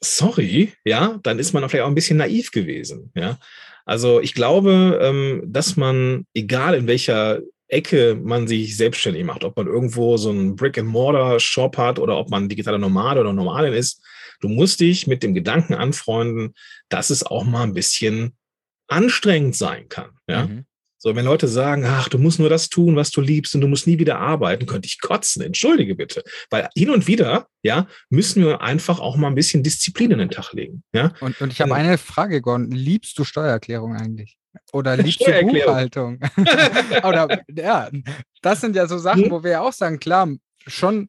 sorry, ja, dann ist man vielleicht auch ein bisschen naiv gewesen, ja. Also ich glaube, ähm, dass man, egal in welcher Ecke man sich selbstständig macht, ob man irgendwo so einen Brick-and-Mortar-Shop hat oder ob man digitaler Nomade oder Normalin ist, du musst dich mit dem Gedanken anfreunden, dass es auch mal ein bisschen anstrengend sein kann, ja. Mhm. So, wenn Leute sagen, ach, du musst nur das tun, was du liebst und du musst nie wieder arbeiten, könnte ich kotzen. Entschuldige bitte. Weil hin und wieder, ja, müssen wir einfach auch mal ein bisschen Disziplin in den Tag legen. Ja? Und, und ich habe eine Frage, Gordon. Liebst du Steuererklärung eigentlich? Oder liebst du Buchhaltung? Oder ja, das sind ja so Sachen, hm? wo wir ja auch sagen, klar, schon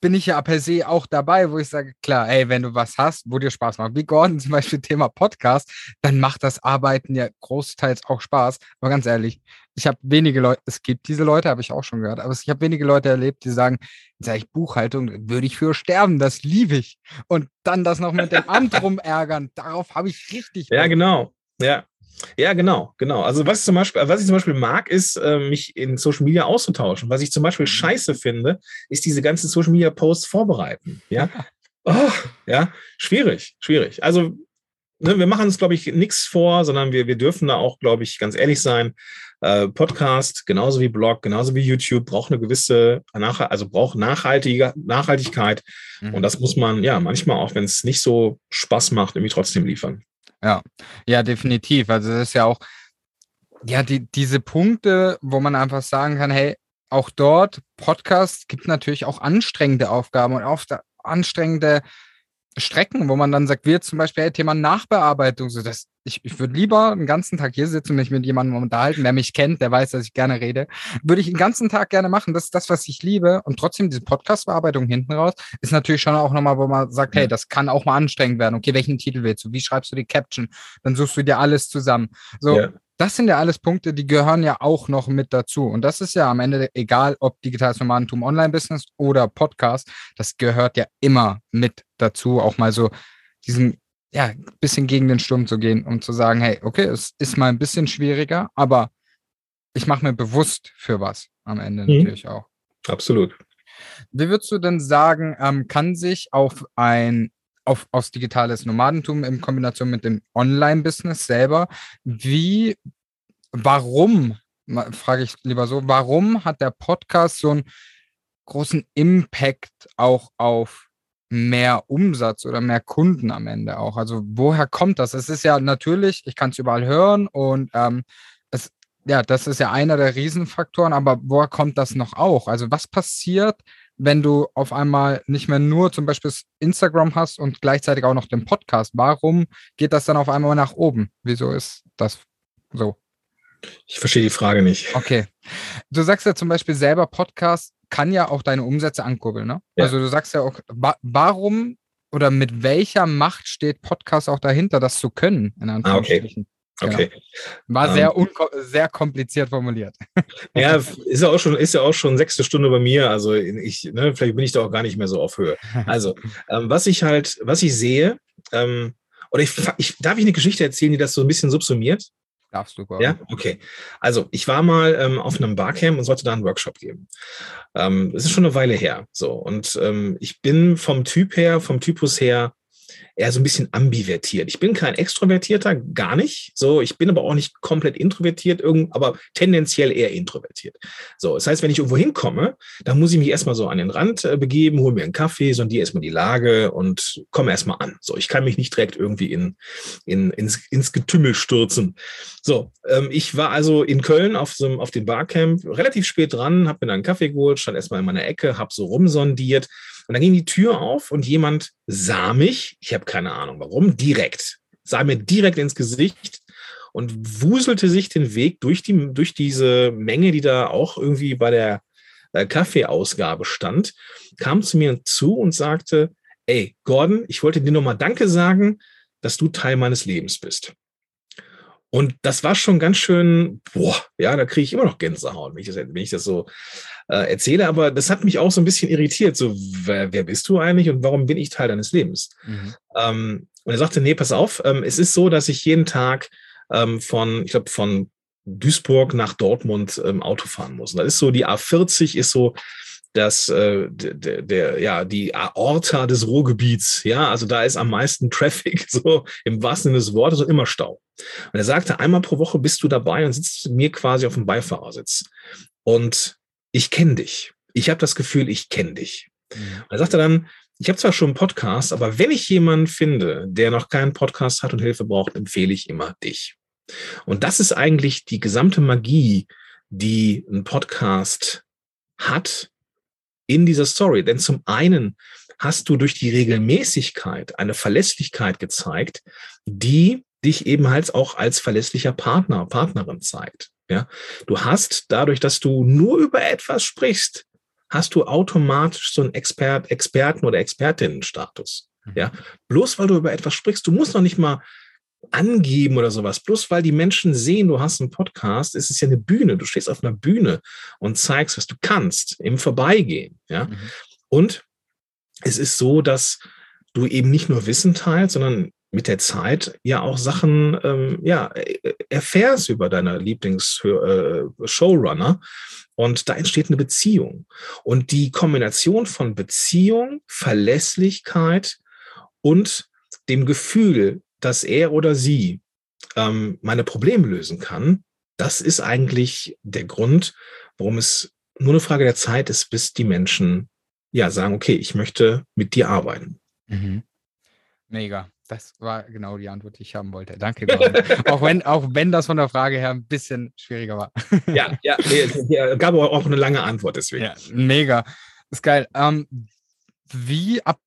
bin ich ja per se auch dabei, wo ich sage, klar, ey, wenn du was hast, wo dir Spaß macht, wie Gordon zum Beispiel Thema Podcast, dann macht das Arbeiten ja großteils auch Spaß. Aber ganz ehrlich, ich habe wenige Leute, es gibt diese Leute, habe ich auch schon gehört, aber ich habe wenige Leute erlebt, die sagen, sage ich Buchhaltung, würde ich für sterben, das liebe ich. Und dann das noch mit dem Amt rumärgern, darauf habe ich richtig. Ja, genau. Ja. Ja, genau, genau. Also was ich zum Beispiel, was ich zum Beispiel mag, ist, äh, mich in Social Media auszutauschen. Was ich zum Beispiel scheiße finde, ist diese ganzen Social Media Posts vorbereiten. Ja, oh, ja, schwierig, schwierig. Also ne, wir machen uns, glaube ich, nichts vor, sondern wir, wir dürfen da auch, glaube ich, ganz ehrlich sein. Äh, Podcast, genauso wie Blog, genauso wie YouTube, braucht eine gewisse, also braucht nachhaltige Nachhaltigkeit. Mhm. Und das muss man, ja, manchmal auch, wenn es nicht so Spaß macht, irgendwie trotzdem liefern. Ja, ja, definitiv. Also das ist ja auch, ja, die, diese Punkte, wo man einfach sagen kann, hey, auch dort, Podcast gibt natürlich auch anstrengende Aufgaben und oft anstrengende Strecken, wo man dann sagt, wir zum Beispiel, hey, Thema Nachbearbeitung, so das, ich, ich würde lieber einen ganzen Tag hier sitzen und mich mit jemandem unterhalten, der mich kennt, der weiß, dass ich gerne rede. Würde ich den ganzen Tag gerne machen. Das ist das, was ich liebe. Und trotzdem, diese Podcast-Bearbeitung hinten raus ist natürlich schon auch nochmal, wo man sagt, hey, das kann auch mal anstrengend werden. Okay, welchen Titel willst du? Wie schreibst du die Caption? Dann suchst du dir alles zusammen. So, ja. Das sind ja alles Punkte, die gehören ja auch noch mit dazu. Und das ist ja am Ende egal, ob digitales Nomadentum Online-Business oder Podcast, das gehört ja immer mit dazu, auch mal so diesen, ja, bisschen gegen den Sturm zu gehen, um zu sagen, hey, okay, es ist mal ein bisschen schwieriger, aber ich mache mir bewusst für was am Ende mhm. natürlich auch. Absolut. Wie würdest du denn sagen, ähm, kann sich auf ein auf, aufs digitales Nomadentum in Kombination mit dem Online-Business selber. Wie, warum, frage ich lieber so, warum hat der Podcast so einen großen Impact auch auf mehr Umsatz oder mehr Kunden am Ende auch? Also woher kommt das? Es ist ja natürlich, ich kann es überall hören und ähm, es, ja, das ist ja einer der Riesenfaktoren, aber woher kommt das noch auch? Also was passiert, wenn du auf einmal nicht mehr nur zum Beispiel Instagram hast und gleichzeitig auch noch den Podcast? Warum geht das dann auf einmal nach oben? Wieso ist das so? Ich verstehe die Frage nicht. Okay. Du sagst ja zum Beispiel selber, Podcast kann ja auch deine Umsätze ankurbeln, ne? Ja. Also du sagst ja auch, wa warum oder mit welcher Macht steht Podcast auch dahinter, das zu können, in Anführungsstrichen? Okay. Genau. War sehr, um, sehr kompliziert formuliert. Ja, ist ja auch schon, ist ja auch schon sechste Stunde bei mir. Also ich, ne, vielleicht bin ich da auch gar nicht mehr so auf Höhe. Also, ähm, was ich halt, was ich sehe, ähm, oder ich, ich, darf ich eine Geschichte erzählen, die das so ein bisschen subsumiert? Darfst du, Gordon. Ja, okay. Also, ich war mal ähm, auf einem Barcamp und sollte da einen Workshop geben. Ähm, das ist schon eine Weile her. So, und ähm, ich bin vom Typ her, vom Typus her, eher so ein bisschen ambivertiert. Ich bin kein Extrovertierter, gar nicht. So, ich bin aber auch nicht komplett introvertiert, aber tendenziell eher introvertiert. So, das heißt, wenn ich irgendwo hinkomme, dann muss ich mich erstmal so an den Rand äh, begeben, hole mir einen Kaffee, sondiere erstmal die Lage und komme erstmal an. So, ich kann mich nicht direkt irgendwie in, in, ins, ins Getümmel stürzen. So, ähm, ich war also in Köln auf, so, auf dem Barcamp relativ spät dran, habe mir dann einen Kaffee geholt, stand erstmal in meiner Ecke, habe so rumsondiert und dann ging die Tür auf und jemand sah mich, ich habe keine Ahnung warum, direkt, sah mir direkt ins Gesicht und wuselte sich den Weg durch, die, durch diese Menge, die da auch irgendwie bei der äh, Kaffeeausgabe stand, kam zu mir zu und sagte, ey, Gordon, ich wollte dir nochmal Danke sagen, dass du Teil meines Lebens bist. Und das war schon ganz schön, boah, ja, da kriege ich immer noch Gänsehaut, wenn ich das, wenn ich das so äh, erzähle. Aber das hat mich auch so ein bisschen irritiert. So, wer, wer bist du eigentlich und warum bin ich Teil deines Lebens? Mhm. Ähm, und er sagte, nee, pass auf, ähm, es ist so, dass ich jeden Tag ähm, von, ich glaube, von Duisburg nach Dortmund ähm, Auto fahren muss. Und das ist so, die A40 ist so das, äh, der, der, ja, die Aorta des Ruhrgebiets, ja, also da ist am meisten Traffic, so im wahrsten Sinne des Wortes und immer Stau. Und er sagte, einmal pro Woche bist du dabei und sitzt mir quasi auf dem Beifahrersitz. Und ich kenne dich. Ich habe das Gefühl, ich kenne dich. Mhm. Und er sagte dann, ich habe zwar schon einen Podcast, aber wenn ich jemanden finde, der noch keinen Podcast hat und Hilfe braucht, empfehle ich immer dich. Und das ist eigentlich die gesamte Magie, die ein Podcast hat in dieser Story. Denn zum einen hast du durch die Regelmäßigkeit eine Verlässlichkeit gezeigt, die dich eben halt auch als verlässlicher Partner, Partnerin zeigt. Ja, du hast dadurch, dass du nur über etwas sprichst, hast du automatisch so einen Expert, Experten oder Expertinnenstatus. Mhm. Ja, bloß weil du über etwas sprichst, du musst noch nicht mal angeben oder sowas. Bloß weil die Menschen sehen, du hast einen Podcast, ist es ja eine Bühne. Du stehst auf einer Bühne und zeigst, was du kannst im Vorbeigehen. Ja, mhm. und es ist so, dass du eben nicht nur Wissen teilst, sondern mit der Zeit ja auch Sachen, ähm, ja, erfährst über deine Lieblings-Showrunner. Äh, und da entsteht eine Beziehung. Und die Kombination von Beziehung, Verlässlichkeit und dem Gefühl, dass er oder sie ähm, meine Probleme lösen kann, das ist eigentlich der Grund, warum es nur eine Frage der Zeit ist, bis die Menschen ja sagen, okay, ich möchte mit dir arbeiten. Mhm. Mega. Das war genau die Antwort, die ich haben wollte. Danke, auch, wenn, auch wenn das von der Frage her ein bisschen schwieriger war. ja, ja, ja, gab auch eine lange Antwort deswegen. Ja, mega. ist geil. Ähm, wie ab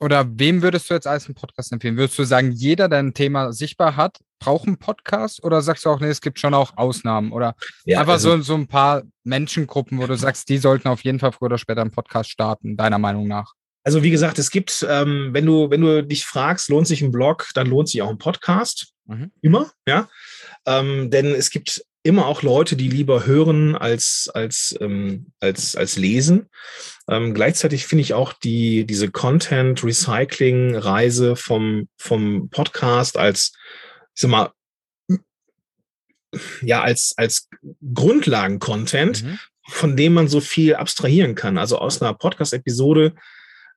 oder wem würdest du jetzt als einen Podcast empfehlen? Würdest du sagen, jeder, der ein Thema sichtbar hat, braucht einen Podcast? Oder sagst du auch, nee, es gibt schon auch Ausnahmen? Oder ja, einfach also, so, so ein paar Menschengruppen, wo du sagst, die sollten auf jeden Fall früher oder später einen Podcast starten, deiner Meinung nach? Also wie gesagt, es gibt, ähm, wenn du, wenn du dich fragst, lohnt sich ein Blog, dann lohnt sich auch ein Podcast. Mhm. Immer, ja. Ähm, denn es gibt immer auch Leute, die lieber hören als, als, ähm, als, als lesen. Ähm, gleichzeitig finde ich auch die, diese Content-Recycling-Reise vom, vom Podcast als, ich sag mal, ja, als, als Grundlagen-Content, mhm. von dem man so viel abstrahieren kann. Also aus einer Podcast-Episode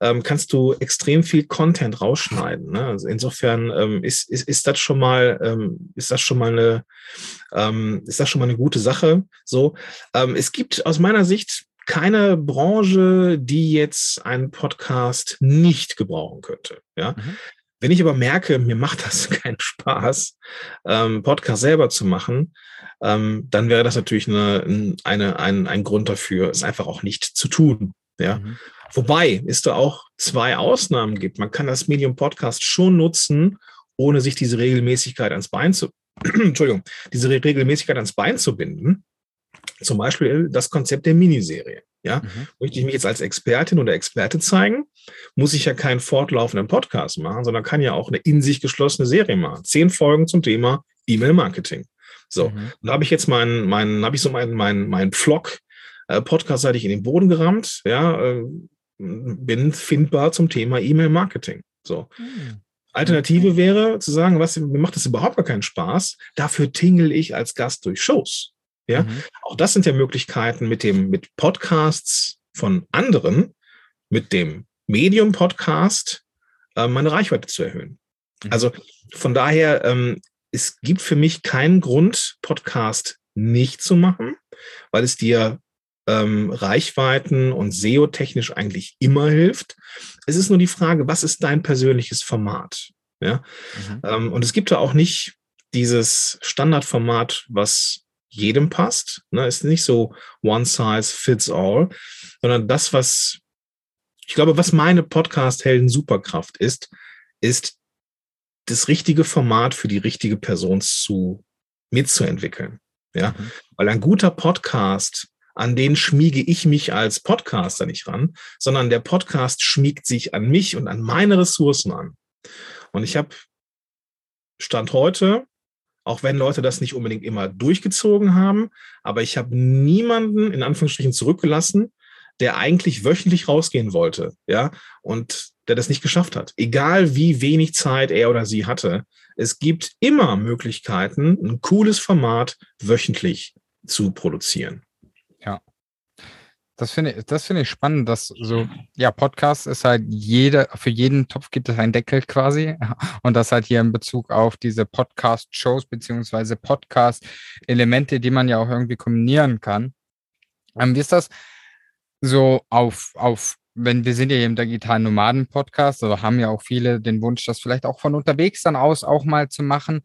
ähm, kannst du extrem viel Content rausschneiden. Ne? Also insofern ähm, ist, ist, ist das schon mal, ähm, ist das schon mal eine, ähm, ist das schon mal eine gute Sache. So, ähm, es gibt aus meiner Sicht keine Branche, die jetzt einen Podcast nicht gebrauchen könnte. Ja. Mhm. Wenn ich aber merke, mir macht das keinen Spaß, ähm, Podcast selber zu machen, ähm, dann wäre das natürlich eine, eine, ein, ein Grund dafür, es einfach auch nicht zu tun. Ja. Mhm. Wobei es da auch zwei Ausnahmen gibt. Man kann das Medium Podcast schon nutzen, ohne sich diese Regelmäßigkeit ans Bein zu, Entschuldigung, diese Regelmäßigkeit ans Bein zu binden. Zum Beispiel das Konzept der Miniserie. Ja, mhm. möchte ich mich jetzt als Expertin oder Experte zeigen, muss ich ja keinen fortlaufenden Podcast machen, sondern kann ja auch eine in sich geschlossene Serie machen. Zehn Folgen zum Thema E-Mail-Marketing. So, mhm. da habe ich jetzt meinen, meinen, habe ich so meinen, meinen, meinen Vlog, äh, Podcast seitig in den Boden gerammt, ja, äh, bin findbar zum Thema E-Mail-Marketing. So. Hm. Alternative wäre zu sagen, was, mir macht das überhaupt gar keinen Spaß. Dafür tingle ich als Gast durch Shows. Ja, mhm. auch das sind ja Möglichkeiten mit dem, mit Podcasts von anderen, mit dem Medium-Podcast, äh, meine Reichweite zu erhöhen. Mhm. Also von daher, ähm, es gibt für mich keinen Grund, Podcast nicht zu machen, weil es dir ähm, Reichweiten und SEO-technisch eigentlich immer hilft. Es ist nur die Frage, was ist dein persönliches Format? Ja? Mhm. Ähm, und es gibt da auch nicht dieses Standardformat, was jedem passt. Ne? Ist nicht so one size fits all, sondern das, was ich glaube, was meine Podcast-Helden Superkraft ist, ist das richtige Format für die richtige Person zu mitzuentwickeln. Ja, mhm. weil ein guter Podcast an den schmiege ich mich als Podcaster nicht ran, sondern der Podcast schmiegt sich an mich und an meine Ressourcen an. Und ich habe Stand heute, auch wenn Leute das nicht unbedingt immer durchgezogen haben, aber ich habe niemanden in Anführungsstrichen zurückgelassen, der eigentlich wöchentlich rausgehen wollte, ja, und der das nicht geschafft hat. Egal wie wenig Zeit er oder sie hatte, es gibt immer Möglichkeiten, ein cooles Format wöchentlich zu produzieren. Das finde ich, das finde ich spannend, dass so, ja, Podcast ist halt jeder, für jeden Topf gibt es einen Deckel quasi. Und das halt hier in Bezug auf diese Podcast-Shows beziehungsweise Podcast-Elemente, die man ja auch irgendwie kombinieren kann. Ähm, wie ist das so auf, auf, wenn wir sind ja hier im digitalen Nomaden-Podcast, also haben ja auch viele den Wunsch, das vielleicht auch von unterwegs dann aus auch mal zu machen.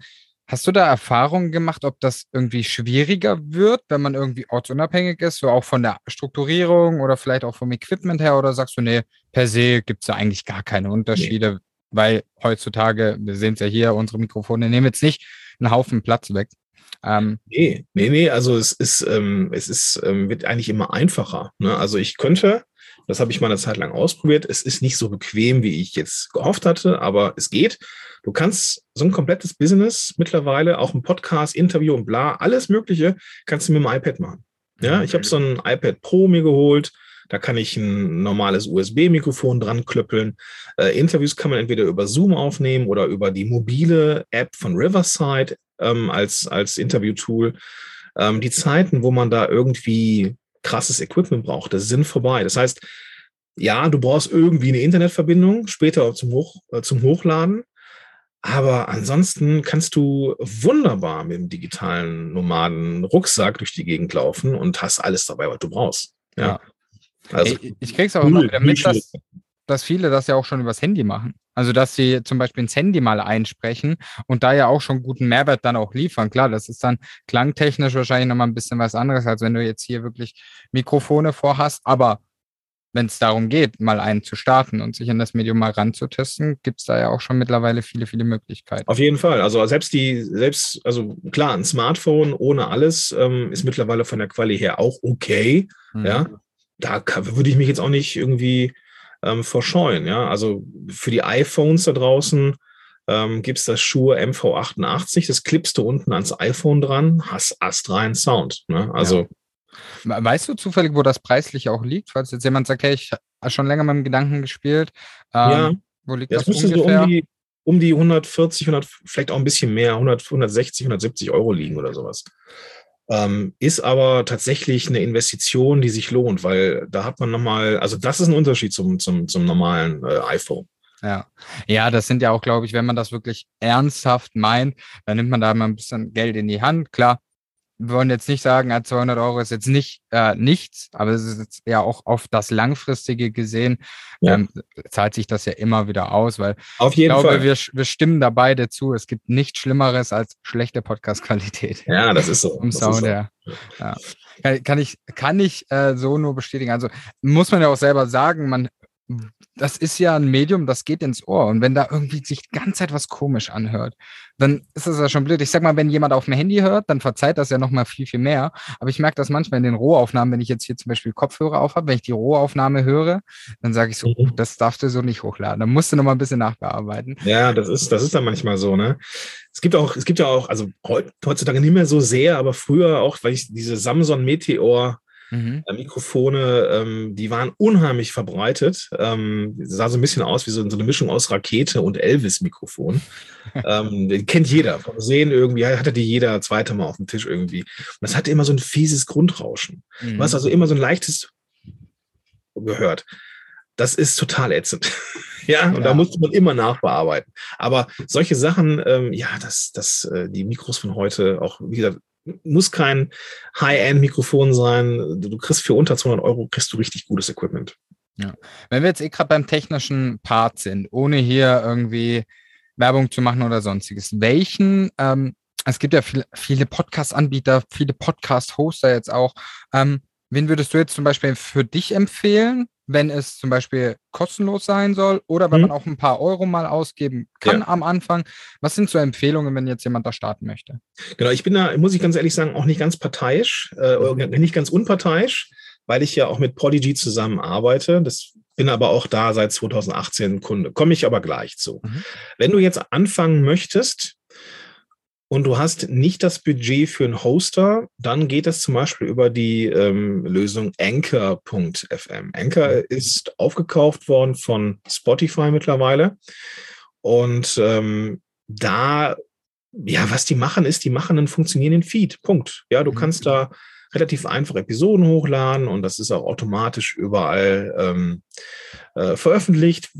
Hast du da Erfahrungen gemacht, ob das irgendwie schwieriger wird, wenn man irgendwie ortsunabhängig ist, so auch von der Strukturierung oder vielleicht auch vom Equipment her? Oder sagst du, nee, per se gibt es ja eigentlich gar keine Unterschiede, nee. weil heutzutage, wir sehen es ja hier, unsere Mikrofone nehmen jetzt nicht einen Haufen Platz weg. Ähm, nee, nee, nee, also es ist, ähm, es ist, ähm, wird eigentlich immer einfacher. Ne? Also ich könnte, das habe ich mal eine Zeit lang ausprobiert, es ist nicht so bequem, wie ich jetzt gehofft hatte, aber es geht. Du kannst so ein komplettes Business mittlerweile, auch ein Podcast, Interview und bla, alles Mögliche, kannst du mit dem iPad machen. Ja, ich habe so ein iPad Pro mir geholt, Da kann ich ein normales USB-Mikrofon dran klöppeln. Äh, Interviews kann man entweder über Zoom aufnehmen oder über die mobile App von Riverside ähm, als, als Interview-Tool. Ähm, die Zeiten, wo man da irgendwie krasses Equipment braucht, das sind vorbei. Das heißt, ja, du brauchst irgendwie eine Internetverbindung, später zum, Hoch, äh, zum Hochladen. Aber ansonsten kannst du wunderbar mit dem digitalen Nomaden Rucksack durch die Gegend laufen und hast alles dabei, was du brauchst. Ja. ja. Also, ich, ich krieg's auch immer wieder mit, dass, dass viele das ja auch schon übers Handy machen. Also, dass sie zum Beispiel ins Handy mal einsprechen und da ja auch schon guten Mehrwert dann auch liefern. Klar, das ist dann klangtechnisch wahrscheinlich nochmal ein bisschen was anderes, als wenn du jetzt hier wirklich Mikrofone vorhast. Aber wenn es darum geht, mal einen zu starten und sich in das Medium mal ranzutesten, gibt es da ja auch schon mittlerweile viele, viele Möglichkeiten. Auf jeden Fall. Also selbst die, selbst, also klar, ein Smartphone ohne alles ähm, ist mittlerweile von der Quali her auch okay. Mhm. Ja, da kann, würde ich mich jetzt auch nicht irgendwie ähm, verscheuen. Ja, also für die iPhones da draußen ähm, gibt es das Schuhe MV88, das klippst du unten ans iPhone dran, hast astreinen Sound. Ne? Also ja. Weißt du zufällig, wo das preislich auch liegt? Falls jetzt jemand sagt, hey, ich habe schon länger mit dem Gedanken gespielt. Ähm, ja, wo liegt das, das ungefähr? So um, die, um die 140, 100, vielleicht auch ein bisschen mehr, 100, 160, 170 Euro liegen oder sowas. Ähm, ist aber tatsächlich eine Investition, die sich lohnt, weil da hat man nochmal, also das ist ein Unterschied zum, zum, zum normalen äh, iPhone. Ja. ja, das sind ja auch, glaube ich, wenn man das wirklich ernsthaft meint, dann nimmt man da mal ein bisschen Geld in die Hand. Klar, wir wollen jetzt nicht sagen, 200 Euro ist jetzt nicht äh, nichts, aber es ist jetzt ja auch auf das Langfristige gesehen, ja. ähm, zahlt sich das ja immer wieder aus, weil auf jeden ich glaube, Fall. Wir, wir stimmen da beide zu. Es gibt nichts Schlimmeres als schlechte Podcast-Qualität. Ja, das ist so. Im Sound, so. ja. ja. Kann, kann ich, kann ich äh, so nur bestätigen. Also muss man ja auch selber sagen, man das ist ja ein Medium, das geht ins Ohr. Und wenn da irgendwie sich die ganze Zeit was komisch anhört, dann ist das ja schon blöd. Ich sag mal, wenn jemand auf dem Handy hört, dann verzeiht das ja nochmal viel, viel mehr. Aber ich merke das manchmal in den Rohaufnahmen, wenn ich jetzt hier zum Beispiel Kopfhörer auf habe, wenn ich die Rohaufnahme höre, dann sage ich so, mhm. das darfst du so nicht hochladen. Dann musst du nochmal ein bisschen nachbearbeiten. Ja, das ist, das ist dann manchmal so, ne? Es gibt auch, es gibt ja auch, also heutzutage nicht mehr so sehr, aber früher auch, weil ich diese Samsung Meteor Mhm. Äh, Mikrofone, ähm, die waren unheimlich verbreitet. Ähm, sah so ein bisschen aus wie so, so eine Mischung aus Rakete und Elvis-Mikrofon. ähm, den kennt jeder. Vom Sehen irgendwie hatte die jeder zweite Mal auf dem Tisch irgendwie. Und das hatte immer so ein fieses Grundrauschen. Mhm. Du hast also immer so ein leichtes gehört. Das ist total ätzend. ja, und ja. da musste man immer nachbearbeiten. Aber solche Sachen, ähm, ja, das, das, äh, die Mikros von heute, auch wie gesagt, muss kein High-End-Mikrofon sein. Du kriegst für unter 200 Euro kriegst du richtig gutes Equipment. Ja. Wenn wir jetzt eh gerade beim technischen Part sind, ohne hier irgendwie Werbung zu machen oder sonstiges, welchen, ähm, es gibt ja viel, viele Podcast-Anbieter, viele Podcast-Hoster jetzt auch, ähm, wen würdest du jetzt zum Beispiel für dich empfehlen, wenn es zum Beispiel kostenlos sein soll oder wenn mhm. man auch ein paar Euro mal ausgeben kann ja. am Anfang. Was sind so Empfehlungen, wenn jetzt jemand da starten möchte? Genau, ich bin da, muss ich ganz ehrlich sagen, auch nicht ganz parteiisch, äh, nicht ganz unparteiisch, weil ich ja auch mit Polyg zusammen arbeite. Das bin aber auch da seit 2018 Kunde. Komme ich aber gleich zu. Mhm. Wenn du jetzt anfangen möchtest, und du hast nicht das Budget für einen Hoster, dann geht es zum Beispiel über die ähm, Lösung Anchor.fm. Anchor ist aufgekauft worden von Spotify mittlerweile. Und ähm, da, ja, was die machen, ist, die machen einen funktionierenden Feed. Punkt. Ja, du mhm. kannst da relativ einfach Episoden hochladen und das ist auch automatisch überall ähm, äh, veröffentlicht.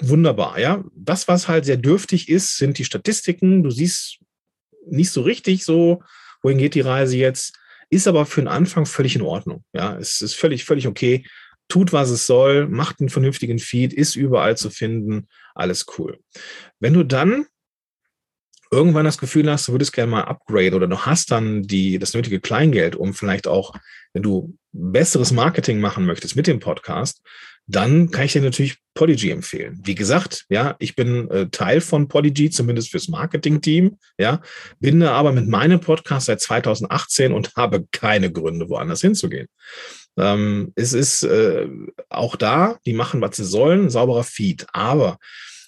Wunderbar, ja. Das, was halt sehr dürftig ist, sind die Statistiken. Du siehst nicht so richtig so, wohin geht die Reise jetzt, ist aber für den Anfang völlig in Ordnung. Ja, es ist völlig, völlig okay. Tut, was es soll, macht einen vernünftigen Feed, ist überall zu finden, alles cool. Wenn du dann irgendwann das Gefühl hast, du würdest gerne mal upgrade oder du hast dann die, das nötige Kleingeld, um vielleicht auch, wenn du besseres Marketing machen möchtest mit dem Podcast, dann kann ich dir natürlich Polygy empfehlen. Wie gesagt, ja, ich bin äh, Teil von Polygy, zumindest fürs Marketing-Team, ja, bin da aber mit meinem Podcast seit 2018 und habe keine Gründe, woanders hinzugehen. Ähm, es ist äh, auch da, die machen, was sie sollen, sauberer Feed. Aber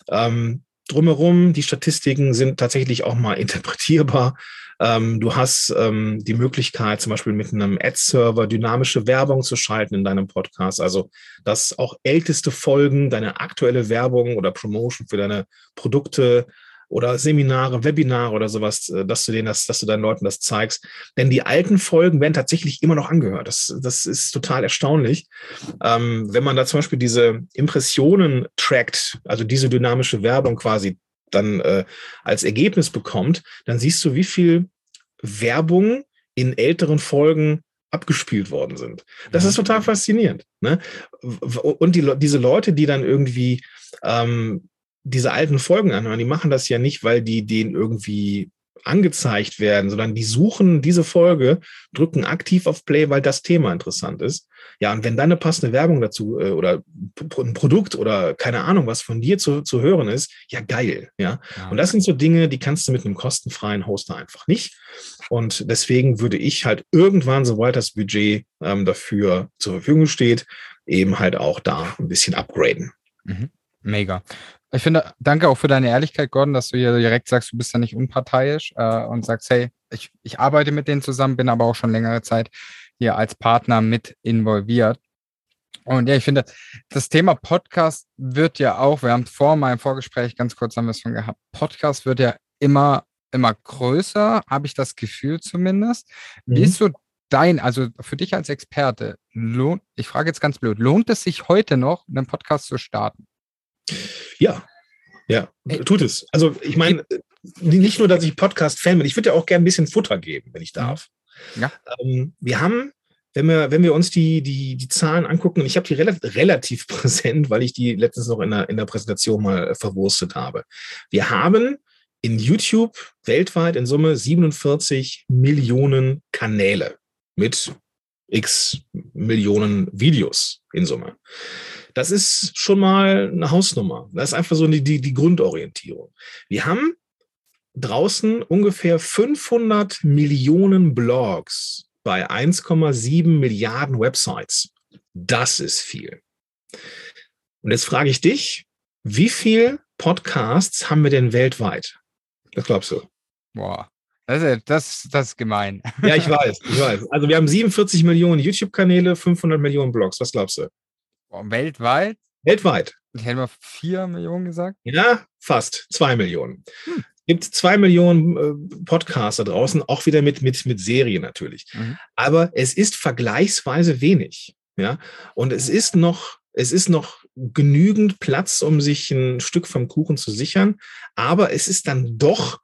ähm, drumherum, die Statistiken sind tatsächlich auch mal interpretierbar. Ähm, du hast ähm, die Möglichkeit, zum Beispiel mit einem Ad-Server dynamische Werbung zu schalten in deinem Podcast. Also, dass auch älteste Folgen, deine aktuelle Werbung oder Promotion für deine Produkte oder Seminare, Webinare oder sowas, äh, dass du denen das, dass du deinen Leuten das zeigst. Denn die alten Folgen werden tatsächlich immer noch angehört. Das, das ist total erstaunlich. Ähm, wenn man da zum Beispiel diese Impressionen trackt, also diese dynamische Werbung quasi dann äh, als Ergebnis bekommt, dann siehst du, wie viel Werbung in älteren Folgen abgespielt worden sind. Das ist total faszinierend. Ne? Und die, diese Leute, die dann irgendwie ähm, diese alten Folgen anhören, die machen das ja nicht, weil die denen irgendwie angezeigt werden, sondern die suchen diese Folge, drücken aktiv auf Play, weil das Thema interessant ist. Ja, und wenn dann eine passende Werbung dazu äh, oder ein Produkt oder keine Ahnung, was von dir zu, zu hören ist, ja geil, ja? ja. Und das sind so Dinge, die kannst du mit einem kostenfreien Hoster einfach nicht. Und deswegen würde ich halt irgendwann, sobald das Budget ähm, dafür zur Verfügung steht, eben halt auch da ein bisschen upgraden. Mhm. Mega. Ich finde, danke auch für deine Ehrlichkeit, Gordon, dass du hier direkt sagst, du bist ja nicht unparteiisch äh, und sagst, hey, ich, ich arbeite mit denen zusammen, bin aber auch schon längere Zeit hier als Partner mit involviert. Und ja, ich finde, das Thema Podcast wird ja auch, wir haben vor meinem Vorgespräch ganz kurz haben wir es schon gehabt, Podcast wird ja immer, immer größer, habe ich das Gefühl zumindest. Mhm. Wie ist so dein, also für dich als Experte, lohnt, ich frage jetzt ganz blöd, lohnt es sich heute noch, einen Podcast zu starten? Ja, ja, tut es. Also ich meine, nicht nur, dass ich Podcast-Fan bin, ich würde ja auch gerne ein bisschen Futter geben, wenn ich darf. Ja. Ähm, wir haben, wenn wir, wenn wir uns die, die, die Zahlen angucken, und ich habe die relativ, relativ präsent, weil ich die letztens noch in der, in der Präsentation mal verwurstet habe. Wir haben in YouTube weltweit in Summe 47 Millionen Kanäle mit x Millionen Videos in Summe. Das ist schon mal eine Hausnummer. Das ist einfach so die, die, die Grundorientierung. Wir haben draußen ungefähr 500 Millionen Blogs bei 1,7 Milliarden Websites. Das ist viel. Und jetzt frage ich dich, wie viele Podcasts haben wir denn weltweit? Was glaubst du? Boah, das ist, das, das ist gemein. Ja, ich weiß, ich weiß. Also wir haben 47 Millionen YouTube-Kanäle, 500 Millionen Blogs. Was glaubst du? Weltweit? Weltweit. Ich hätte mal vier Millionen gesagt. Ja, fast zwei Millionen. Hm. Gibt zwei Millionen äh, Podcaster draußen, auch wieder mit, mit, mit Serien natürlich. Mhm. Aber es ist vergleichsweise wenig. Ja, und es ist noch, es ist noch genügend Platz, um sich ein Stück vom Kuchen zu sichern. Aber es ist dann doch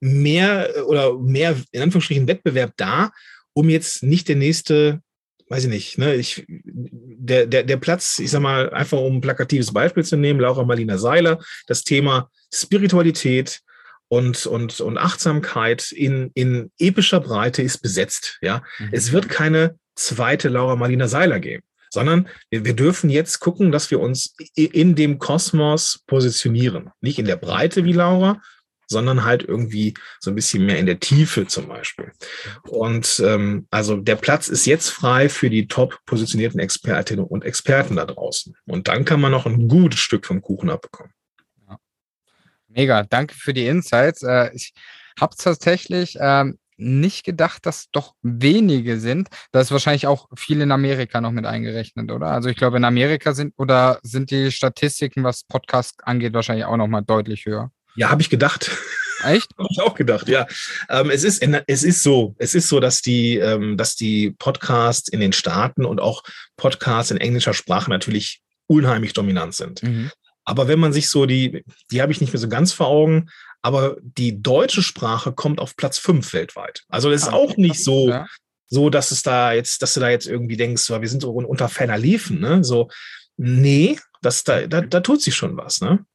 mehr oder mehr in Anführungsstrichen Wettbewerb da, um jetzt nicht der nächste weiß ich nicht, ne, ich, der, der, der Platz, ich sag mal, einfach um ein plakatives Beispiel zu nehmen, Laura Marlina Seiler, das Thema Spiritualität und, und, und Achtsamkeit in, in epischer Breite ist besetzt, ja. Mhm. Es wird keine zweite Laura Marlina Seiler geben, sondern wir, wir dürfen jetzt gucken, dass wir uns in dem Kosmos positionieren. Nicht in der Breite wie Laura, sondern halt irgendwie so ein bisschen mehr in der Tiefe zum Beispiel. Und ähm, also der Platz ist jetzt frei für die top positionierten Expertinnen und Experten da draußen. Und dann kann man noch ein gutes Stück vom Kuchen abbekommen. Mega, danke für die Insights. Äh, ich habe tatsächlich ähm, nicht gedacht, dass doch wenige sind. Da ist wahrscheinlich auch viel in Amerika noch mit eingerechnet, oder? Also ich glaube, in Amerika sind oder sind die Statistiken, was Podcast angeht, wahrscheinlich auch noch mal deutlich höher. Ja, habe ich gedacht. Echt? habe ich auch gedacht, ja. Ähm, es, ist, es ist so, es ist so, dass die, ähm, dass die Podcasts in den Staaten und auch Podcasts in englischer Sprache natürlich unheimlich dominant sind. Mhm. Aber wenn man sich so die, die habe ich nicht mehr so ganz vor Augen, aber die deutsche Sprache kommt auf Platz fünf weltweit. Also das ist ah, auch nicht so, ja. so, dass es da jetzt, dass du da jetzt irgendwie denkst, wir sind so unter ferner Liefen, ne? So, nee, das, da, da, da tut sich schon was, ne?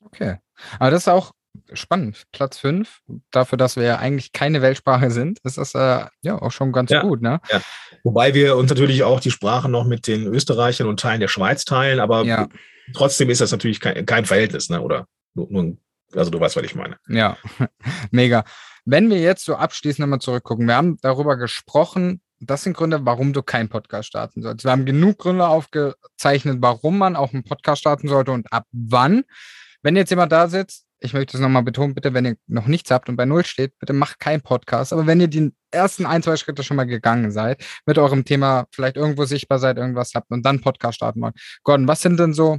Okay. Aber das ist auch spannend. Platz 5, dafür, dass wir ja eigentlich keine Weltsprache sind, ist das äh, ja auch schon ganz ja, gut. Ne? Ja. Wobei wir uns natürlich auch die Sprache noch mit den Österreichern und Teilen der Schweiz teilen, aber ja. trotzdem ist das natürlich kein, kein Verhältnis, ne? oder nur, nur, also du weißt, was ich meine. Ja, mega. Wenn wir jetzt so abschließend nochmal zurückgucken, wir haben darüber gesprochen, das sind Gründe, warum du keinen Podcast starten sollst. Wir haben genug Gründe aufgezeichnet, warum man auch einen Podcast starten sollte und ab wann. Wenn jetzt jemand da sitzt, ich möchte es nochmal betonen, bitte, wenn ihr noch nichts habt und bei Null steht, bitte macht keinen Podcast. Aber wenn ihr die ersten ein, zwei Schritte schon mal gegangen seid, mit eurem Thema vielleicht irgendwo sichtbar seid, irgendwas habt und dann Podcast starten wollt. Gordon, was sind denn so,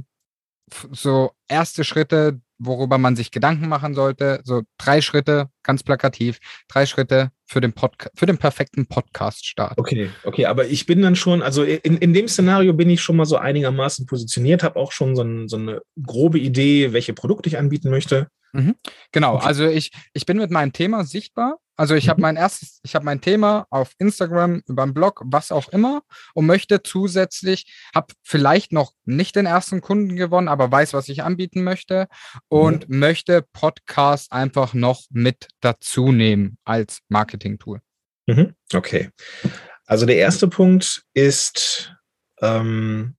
so erste Schritte, worüber man sich Gedanken machen sollte? So drei Schritte, ganz plakativ, drei Schritte für den, Podca für den perfekten Podcast-Start. Okay, okay, aber ich bin dann schon, also in, in dem Szenario bin ich schon mal so einigermaßen positioniert, habe auch schon so, ein, so, eine grobe Idee, welche Produkte ich anbieten möchte. Mhm. Genau, okay. also ich, ich bin mit meinem Thema sichtbar. Also ich mhm. habe mein erstes, ich habe mein Thema auf Instagram, über einen Blog, was auch immer und möchte zusätzlich, habe vielleicht noch nicht den ersten Kunden gewonnen, aber weiß, was ich anbieten möchte und mhm. möchte Podcast einfach noch mit dazu nehmen als Marketing-Tool. Mhm. Okay. Also der erste Punkt ist ähm,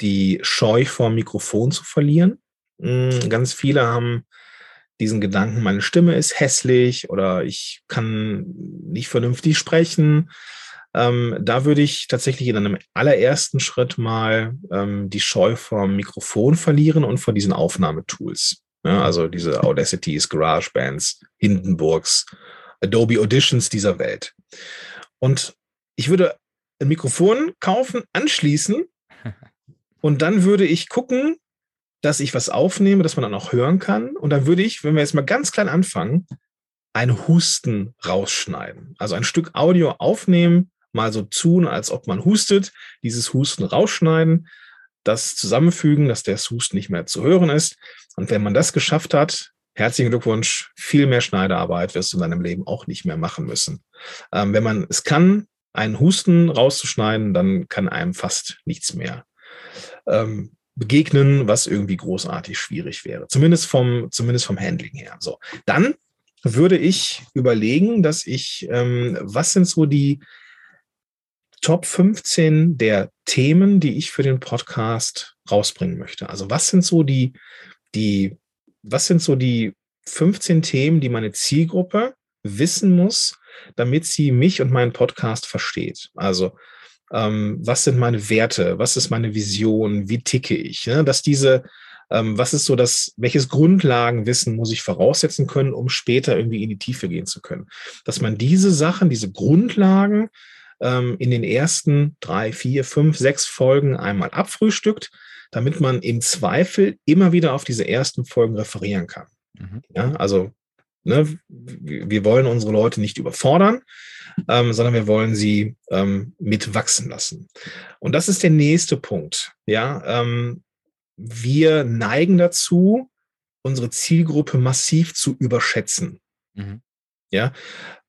die Scheu vor Mikrofon zu verlieren. Hm, ganz viele haben diesen Gedanken, meine Stimme ist hässlich oder ich kann nicht vernünftig sprechen. Ähm, da würde ich tatsächlich in einem allerersten Schritt mal ähm, die Scheu vom Mikrofon verlieren und von diesen Aufnahmetools. Ja, also diese Audacities, GarageBands, Hindenburgs, Adobe Auditions dieser Welt. Und ich würde ein Mikrofon kaufen, anschließen und dann würde ich gucken, dass ich was aufnehme, dass man dann auch hören kann. Und dann würde ich, wenn wir jetzt mal ganz klein anfangen, ein Husten rausschneiden. Also ein Stück Audio aufnehmen, mal so tun, als ob man hustet, dieses Husten rausschneiden, das zusammenfügen, dass der Husten nicht mehr zu hören ist. Und wenn man das geschafft hat, herzlichen Glückwunsch, viel mehr Schneidearbeit wirst du in deinem Leben auch nicht mehr machen müssen. Ähm, wenn man es kann, einen Husten rauszuschneiden, dann kann einem fast nichts mehr ähm, begegnen, was irgendwie großartig schwierig wäre. Zumindest vom, zumindest vom Handling her. So, dann würde ich überlegen, dass ich, ähm, was sind so die Top 15 der Themen, die ich für den Podcast rausbringen möchte? Also was sind so die, die, was sind so die 15 Themen, die meine Zielgruppe wissen muss, damit sie mich und meinen Podcast versteht? Also was sind meine Werte, was ist meine Vision, wie ticke ich, ne? dass diese, ähm, was ist so das, welches Grundlagenwissen muss ich voraussetzen können, um später irgendwie in die Tiefe gehen zu können. Dass man diese Sachen, diese Grundlagen ähm, in den ersten drei, vier, fünf, sechs Folgen einmal abfrühstückt, damit man im Zweifel immer wieder auf diese ersten Folgen referieren kann. Mhm. Ja, also ne, wir wollen unsere Leute nicht überfordern ähm, sondern wir wollen sie ähm, mitwachsen lassen. Und das ist der nächste Punkt. Ja, ähm, wir neigen dazu, unsere Zielgruppe massiv zu überschätzen. Mhm. Ja,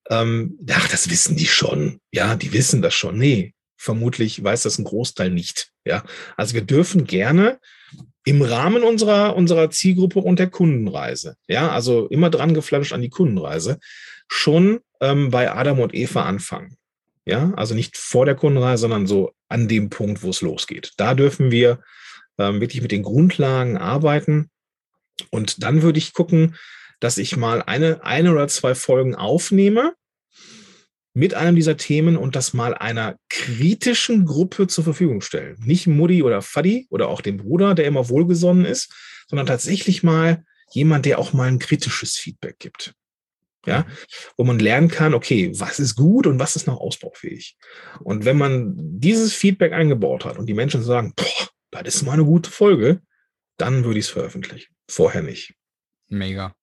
ähm, ach, das wissen die schon. Ja, die wissen das schon. Nee, vermutlich weiß das ein Großteil nicht. Ja, also wir dürfen gerne im Rahmen unserer, unserer Zielgruppe und der Kundenreise, ja, also immer dran geflanscht an die Kundenreise, schon ähm, bei Adam und Eva anfangen. Ja, also nicht vor der Kundenreise, sondern so an dem Punkt, wo es losgeht. Da dürfen wir ähm, wirklich mit den Grundlagen arbeiten. Und dann würde ich gucken, dass ich mal eine, eine oder zwei Folgen aufnehme mit einem dieser Themen und das mal einer kritischen Gruppe zur Verfügung stellen. Nicht Mutti oder Faddy oder auch dem Bruder, der immer wohlgesonnen ist, sondern tatsächlich mal jemand, der auch mal ein kritisches Feedback gibt ja, wo man lernen kann, okay, was ist gut und was ist noch ausbaufähig. Und wenn man dieses Feedback eingebaut hat und die Menschen sagen, boah, das ist mal eine gute Folge, dann würde ich es veröffentlichen. Vorher nicht. Mega.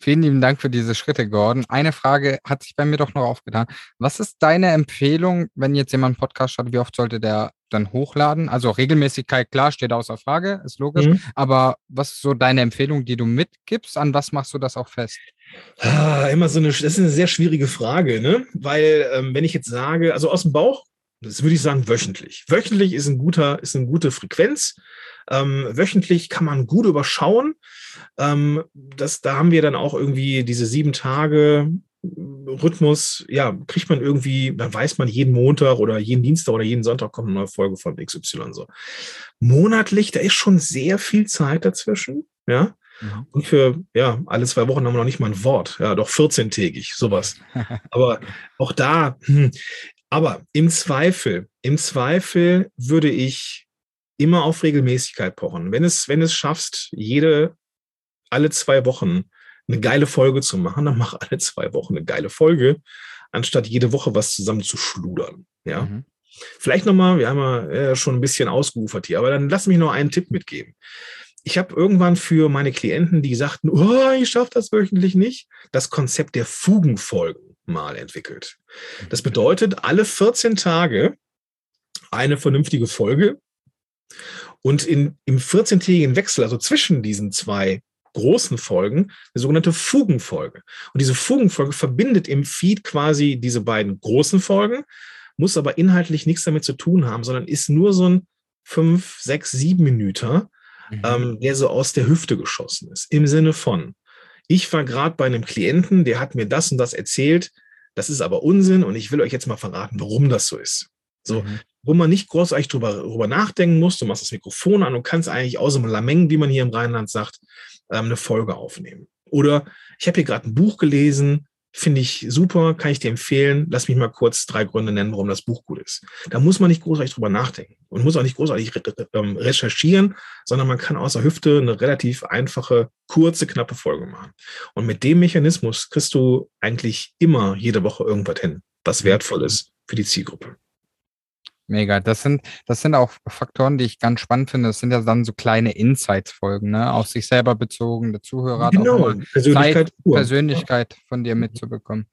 Vielen lieben Dank für diese Schritte, Gordon. Eine Frage hat sich bei mir doch noch aufgetan. Was ist deine Empfehlung, wenn jetzt jemand einen Podcast startet, wie oft sollte der dann hochladen? Also Regelmäßigkeit, klar, steht außer Frage, ist logisch. Mhm. Aber was ist so deine Empfehlung, die du mitgibst? An was machst du das auch fest? Ah, immer so eine, das ist eine sehr schwierige Frage, ne? Weil, ähm, wenn ich jetzt sage, also aus dem Bauch, das würde ich sagen wöchentlich. Wöchentlich ist ein guter, ist eine gute Frequenz. Ähm, wöchentlich kann man gut überschauen. Ähm, das, da haben wir dann auch irgendwie diese sieben Tage Rhythmus, ja, kriegt man irgendwie, dann weiß man jeden Montag oder jeden Dienstag oder jeden Sonntag kommt eine neue Folge von XY so. Monatlich, da ist schon sehr viel Zeit dazwischen, ja. Mhm. Und für, ja, alle zwei Wochen haben wir noch nicht mal ein Wort. Ja, doch 14-tägig, sowas. aber auch da, hm, aber im Zweifel, im Zweifel würde ich immer auf Regelmäßigkeit pochen. Wenn es, wenn es schaffst, jede alle zwei Wochen eine geile Folge zu machen, dann mach alle zwei Wochen eine geile Folge, anstatt jede Woche was zusammen zu schludern. Ja. Mhm. Vielleicht nochmal, wir haben ja schon ein bisschen ausgeufert hier, aber dann lass mich noch einen Tipp mitgeben. Ich habe irgendwann für meine Klienten, die sagten, oh, ich schaffe das wöchentlich nicht, das Konzept der Fugenfolgen mal entwickelt. Das bedeutet, alle 14 Tage eine vernünftige Folge und in, im 14-tägigen Wechsel, also zwischen diesen zwei großen Folgen, eine sogenannte Fugenfolge. Und diese Fugenfolge verbindet im Feed quasi diese beiden großen Folgen, muss aber inhaltlich nichts damit zu tun haben, sondern ist nur so ein fünf, sechs, sieben Minuten, mhm. ähm, der so aus der Hüfte geschossen ist. Im Sinne von, ich war gerade bei einem Klienten, der hat mir das und das erzählt, das ist aber Unsinn und ich will euch jetzt mal verraten, warum das so ist. So, mhm. wo man nicht großartig drüber, drüber nachdenken muss. Du machst das Mikrofon an und kannst eigentlich aus dem Lameng, wie man hier im Rheinland sagt, ähm, eine Folge aufnehmen. Oder ich habe hier gerade ein Buch gelesen, finde ich super, kann ich dir empfehlen. Lass mich mal kurz drei Gründe nennen, warum das Buch gut ist. Da muss man nicht großartig drüber nachdenken und muss auch nicht großartig ähm, recherchieren, sondern man kann außer Hüfte eine relativ einfache, kurze, knappe Folge machen. Und mit dem Mechanismus kriegst du eigentlich immer jede Woche irgendwas hin, was wertvoll ist für die Zielgruppe. Mega. Das sind, das sind auch Faktoren, die ich ganz spannend finde. Das sind ja dann so kleine Insights-Folgen, ne? Auf sich selber bezogen. Der Zuhörer genau, auch Persönlichkeit, Zeit, Persönlichkeit von dir mitzubekommen.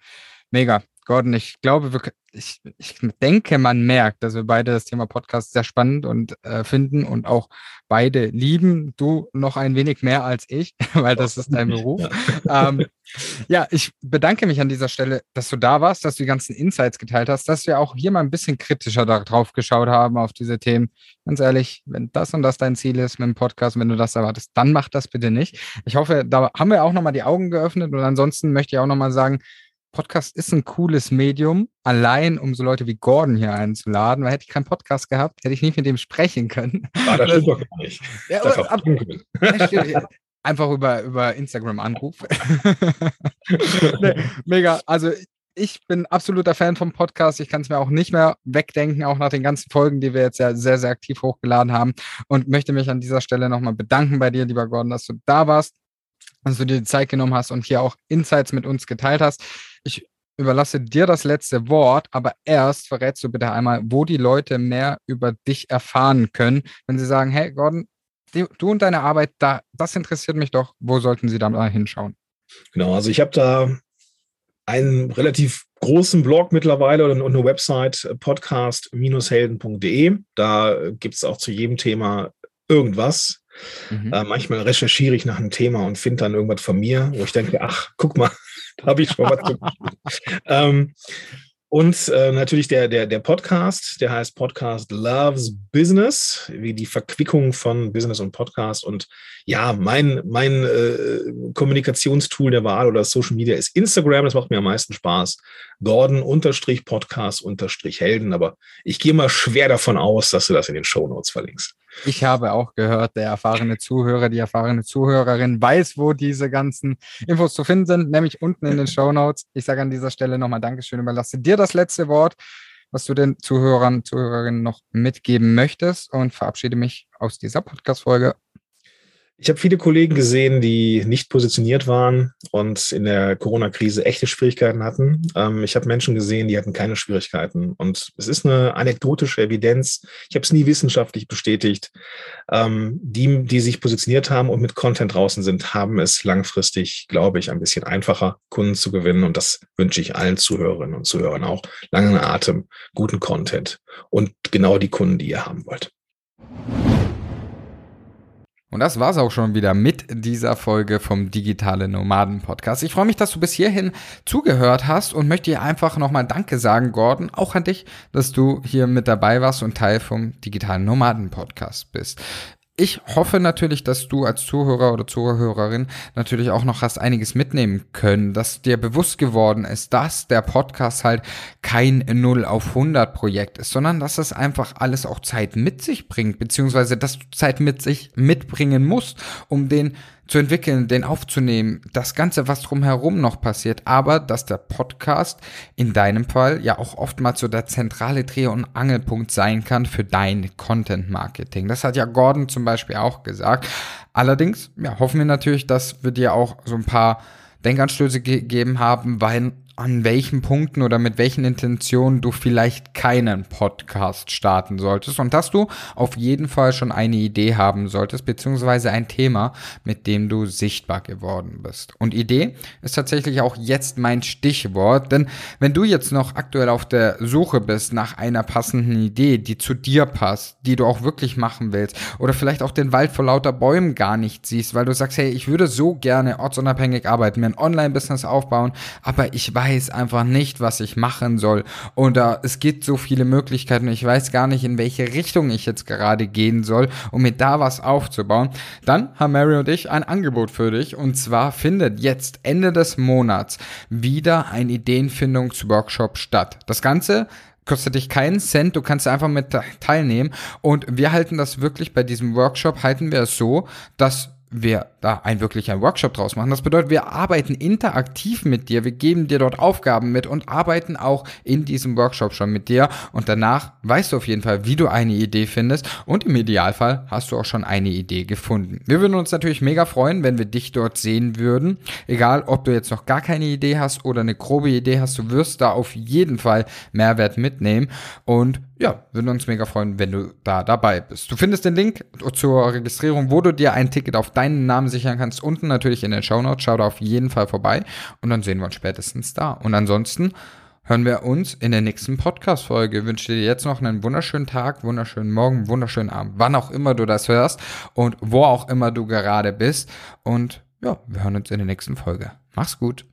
Mega. Gordon, ich glaube, wir, ich, ich denke, man merkt, dass wir beide das Thema Podcast sehr spannend und äh, finden und auch beide lieben. Du noch ein wenig mehr als ich, weil das ist dein Beruf. ähm, ja, ich bedanke mich an dieser Stelle, dass du da warst, dass du die ganzen Insights geteilt hast, dass wir auch hier mal ein bisschen kritischer darauf geschaut haben, auf diese Themen. Ganz ehrlich, wenn das und das dein Ziel ist mit dem Podcast, wenn du das erwartest, dann mach das bitte nicht. Ich hoffe, da haben wir auch nochmal die Augen geöffnet und ansonsten möchte ich auch nochmal sagen, Podcast ist ein cooles Medium, allein um so Leute wie Gordon hier einzuladen, weil hätte ich keinen Podcast gehabt, hätte ich nicht mit dem sprechen können. Ah, das stimmt doch gar nicht. Ja, aber, ab, einfach über, über Instagram Anruf. nee, mega. Also ich bin absoluter Fan vom Podcast. Ich kann es mir auch nicht mehr wegdenken, auch nach den ganzen Folgen, die wir jetzt ja sehr, sehr aktiv hochgeladen haben. Und möchte mich an dieser Stelle nochmal bedanken bei dir, lieber Gordon, dass du da warst, dass du dir die Zeit genommen hast und hier auch Insights mit uns geteilt hast. Ich überlasse dir das letzte Wort, aber erst verrätst du bitte einmal, wo die Leute mehr über dich erfahren können, wenn sie sagen, hey Gordon, du und deine Arbeit, da, das interessiert mich doch, wo sollten sie da mal hinschauen? Genau, also ich habe da einen relativ großen Blog mittlerweile und eine Website podcast-helden.de. Da gibt es auch zu jedem Thema irgendwas. Mhm. Äh, manchmal recherchiere ich nach einem Thema und finde dann irgendwas von mir, wo ich denke, ach, guck mal, habe ich schon was ähm, und äh, natürlich der, der, der Podcast, der heißt Podcast Loves Business, wie die Verquickung von Business und Podcast. Und ja, mein, mein äh, Kommunikationstool der Wahl oder Social Media ist Instagram, das macht mir am meisten Spaß. Gordon-Podcast-Helden, aber ich gehe mal schwer davon aus, dass du das in den Show Notes verlinkst. Ich habe auch gehört, der erfahrene Zuhörer, die erfahrene Zuhörerin weiß, wo diese ganzen Infos zu finden sind, nämlich unten in den Show Notes. Ich sage an dieser Stelle nochmal Dankeschön, überlasse dir das letzte Wort, was du den Zuhörern, Zuhörerinnen noch mitgeben möchtest und verabschiede mich aus dieser Podcast-Folge. Ich habe viele Kollegen gesehen, die nicht positioniert waren und in der Corona-Krise echte Schwierigkeiten hatten. Ähm, ich habe Menschen gesehen, die hatten keine Schwierigkeiten. Und es ist eine anekdotische Evidenz. Ich habe es nie wissenschaftlich bestätigt. Ähm, die, die sich positioniert haben und mit Content draußen sind, haben es langfristig, glaube ich, ein bisschen einfacher, Kunden zu gewinnen. Und das wünsche ich allen Zuhörerinnen und Zuhörern auch. Langen Atem, guten Content und genau die Kunden, die ihr haben wollt. Und das war's auch schon wieder mit dieser Folge vom Digitale Nomaden Podcast. Ich freue mich, dass du bis hierhin zugehört hast und möchte dir einfach nochmal Danke sagen, Gordon, auch an dich, dass du hier mit dabei warst und Teil vom Digitalen Nomaden Podcast bist ich hoffe natürlich, dass du als Zuhörer oder Zuhörerin natürlich auch noch hast einiges mitnehmen können, dass dir bewusst geworden ist, dass der Podcast halt kein 0 auf 100 Projekt ist, sondern dass es einfach alles auch Zeit mit sich bringt, beziehungsweise dass du Zeit mit sich mitbringen musst, um den zu entwickeln, den aufzunehmen, das Ganze, was drumherum noch passiert, aber dass der Podcast in deinem Fall ja auch oftmals so der zentrale Dreh- und Angelpunkt sein kann für dein Content-Marketing. Das hat ja Gordon zum Beispiel auch gesagt. Allerdings ja, hoffen wir natürlich, dass wir dir auch so ein paar Denkanstöße gegeben haben, weil an welchen Punkten oder mit welchen Intentionen du vielleicht keinen Podcast starten solltest und dass du auf jeden Fall schon eine Idee haben solltest, beziehungsweise ein Thema, mit dem du sichtbar geworden bist. Und Idee ist tatsächlich auch jetzt mein Stichwort, denn wenn du jetzt noch aktuell auf der Suche bist nach einer passenden Idee, die zu dir passt, die du auch wirklich machen willst, oder vielleicht auch den Wald vor lauter Bäumen gar nicht siehst, weil du sagst, hey, ich würde so gerne ortsunabhängig arbeiten, mir ein Online-Business aufbauen, aber ich weiß, weiß einfach nicht, was ich machen soll. Oder es gibt so viele Möglichkeiten. Ich weiß gar nicht, in welche Richtung ich jetzt gerade gehen soll, um mir da was aufzubauen. Dann haben Mary und ich ein Angebot für dich. Und zwar findet jetzt Ende des Monats wieder ein Ideenfindungsworkshop statt. Das Ganze kostet dich keinen Cent, du kannst einfach mit teilnehmen und wir halten das wirklich bei diesem Workshop, halten wir es so, dass wir da ein wirklich ein Workshop draus machen. Das bedeutet, wir arbeiten interaktiv mit dir, wir geben dir dort Aufgaben mit und arbeiten auch in diesem Workshop schon mit dir und danach weißt du auf jeden Fall, wie du eine Idee findest und im Idealfall hast du auch schon eine Idee gefunden. Wir würden uns natürlich mega freuen, wenn wir dich dort sehen würden. Egal, ob du jetzt noch gar keine Idee hast oder eine grobe Idee hast, du wirst da auf jeden Fall Mehrwert mitnehmen und ja, würden uns mega freuen, wenn du da dabei bist. Du findest den Link zur Registrierung, wo du dir ein Ticket auf deinen Namen sichern kannst, unten natürlich in den Show Notes. Schau da auf jeden Fall vorbei und dann sehen wir uns spätestens da. Und ansonsten hören wir uns in der nächsten Podcast-Folge. Ich wünsche dir jetzt noch einen wunderschönen Tag, wunderschönen Morgen, wunderschönen Abend, wann auch immer du das hörst und wo auch immer du gerade bist. Und ja, wir hören uns in der nächsten Folge. Mach's gut.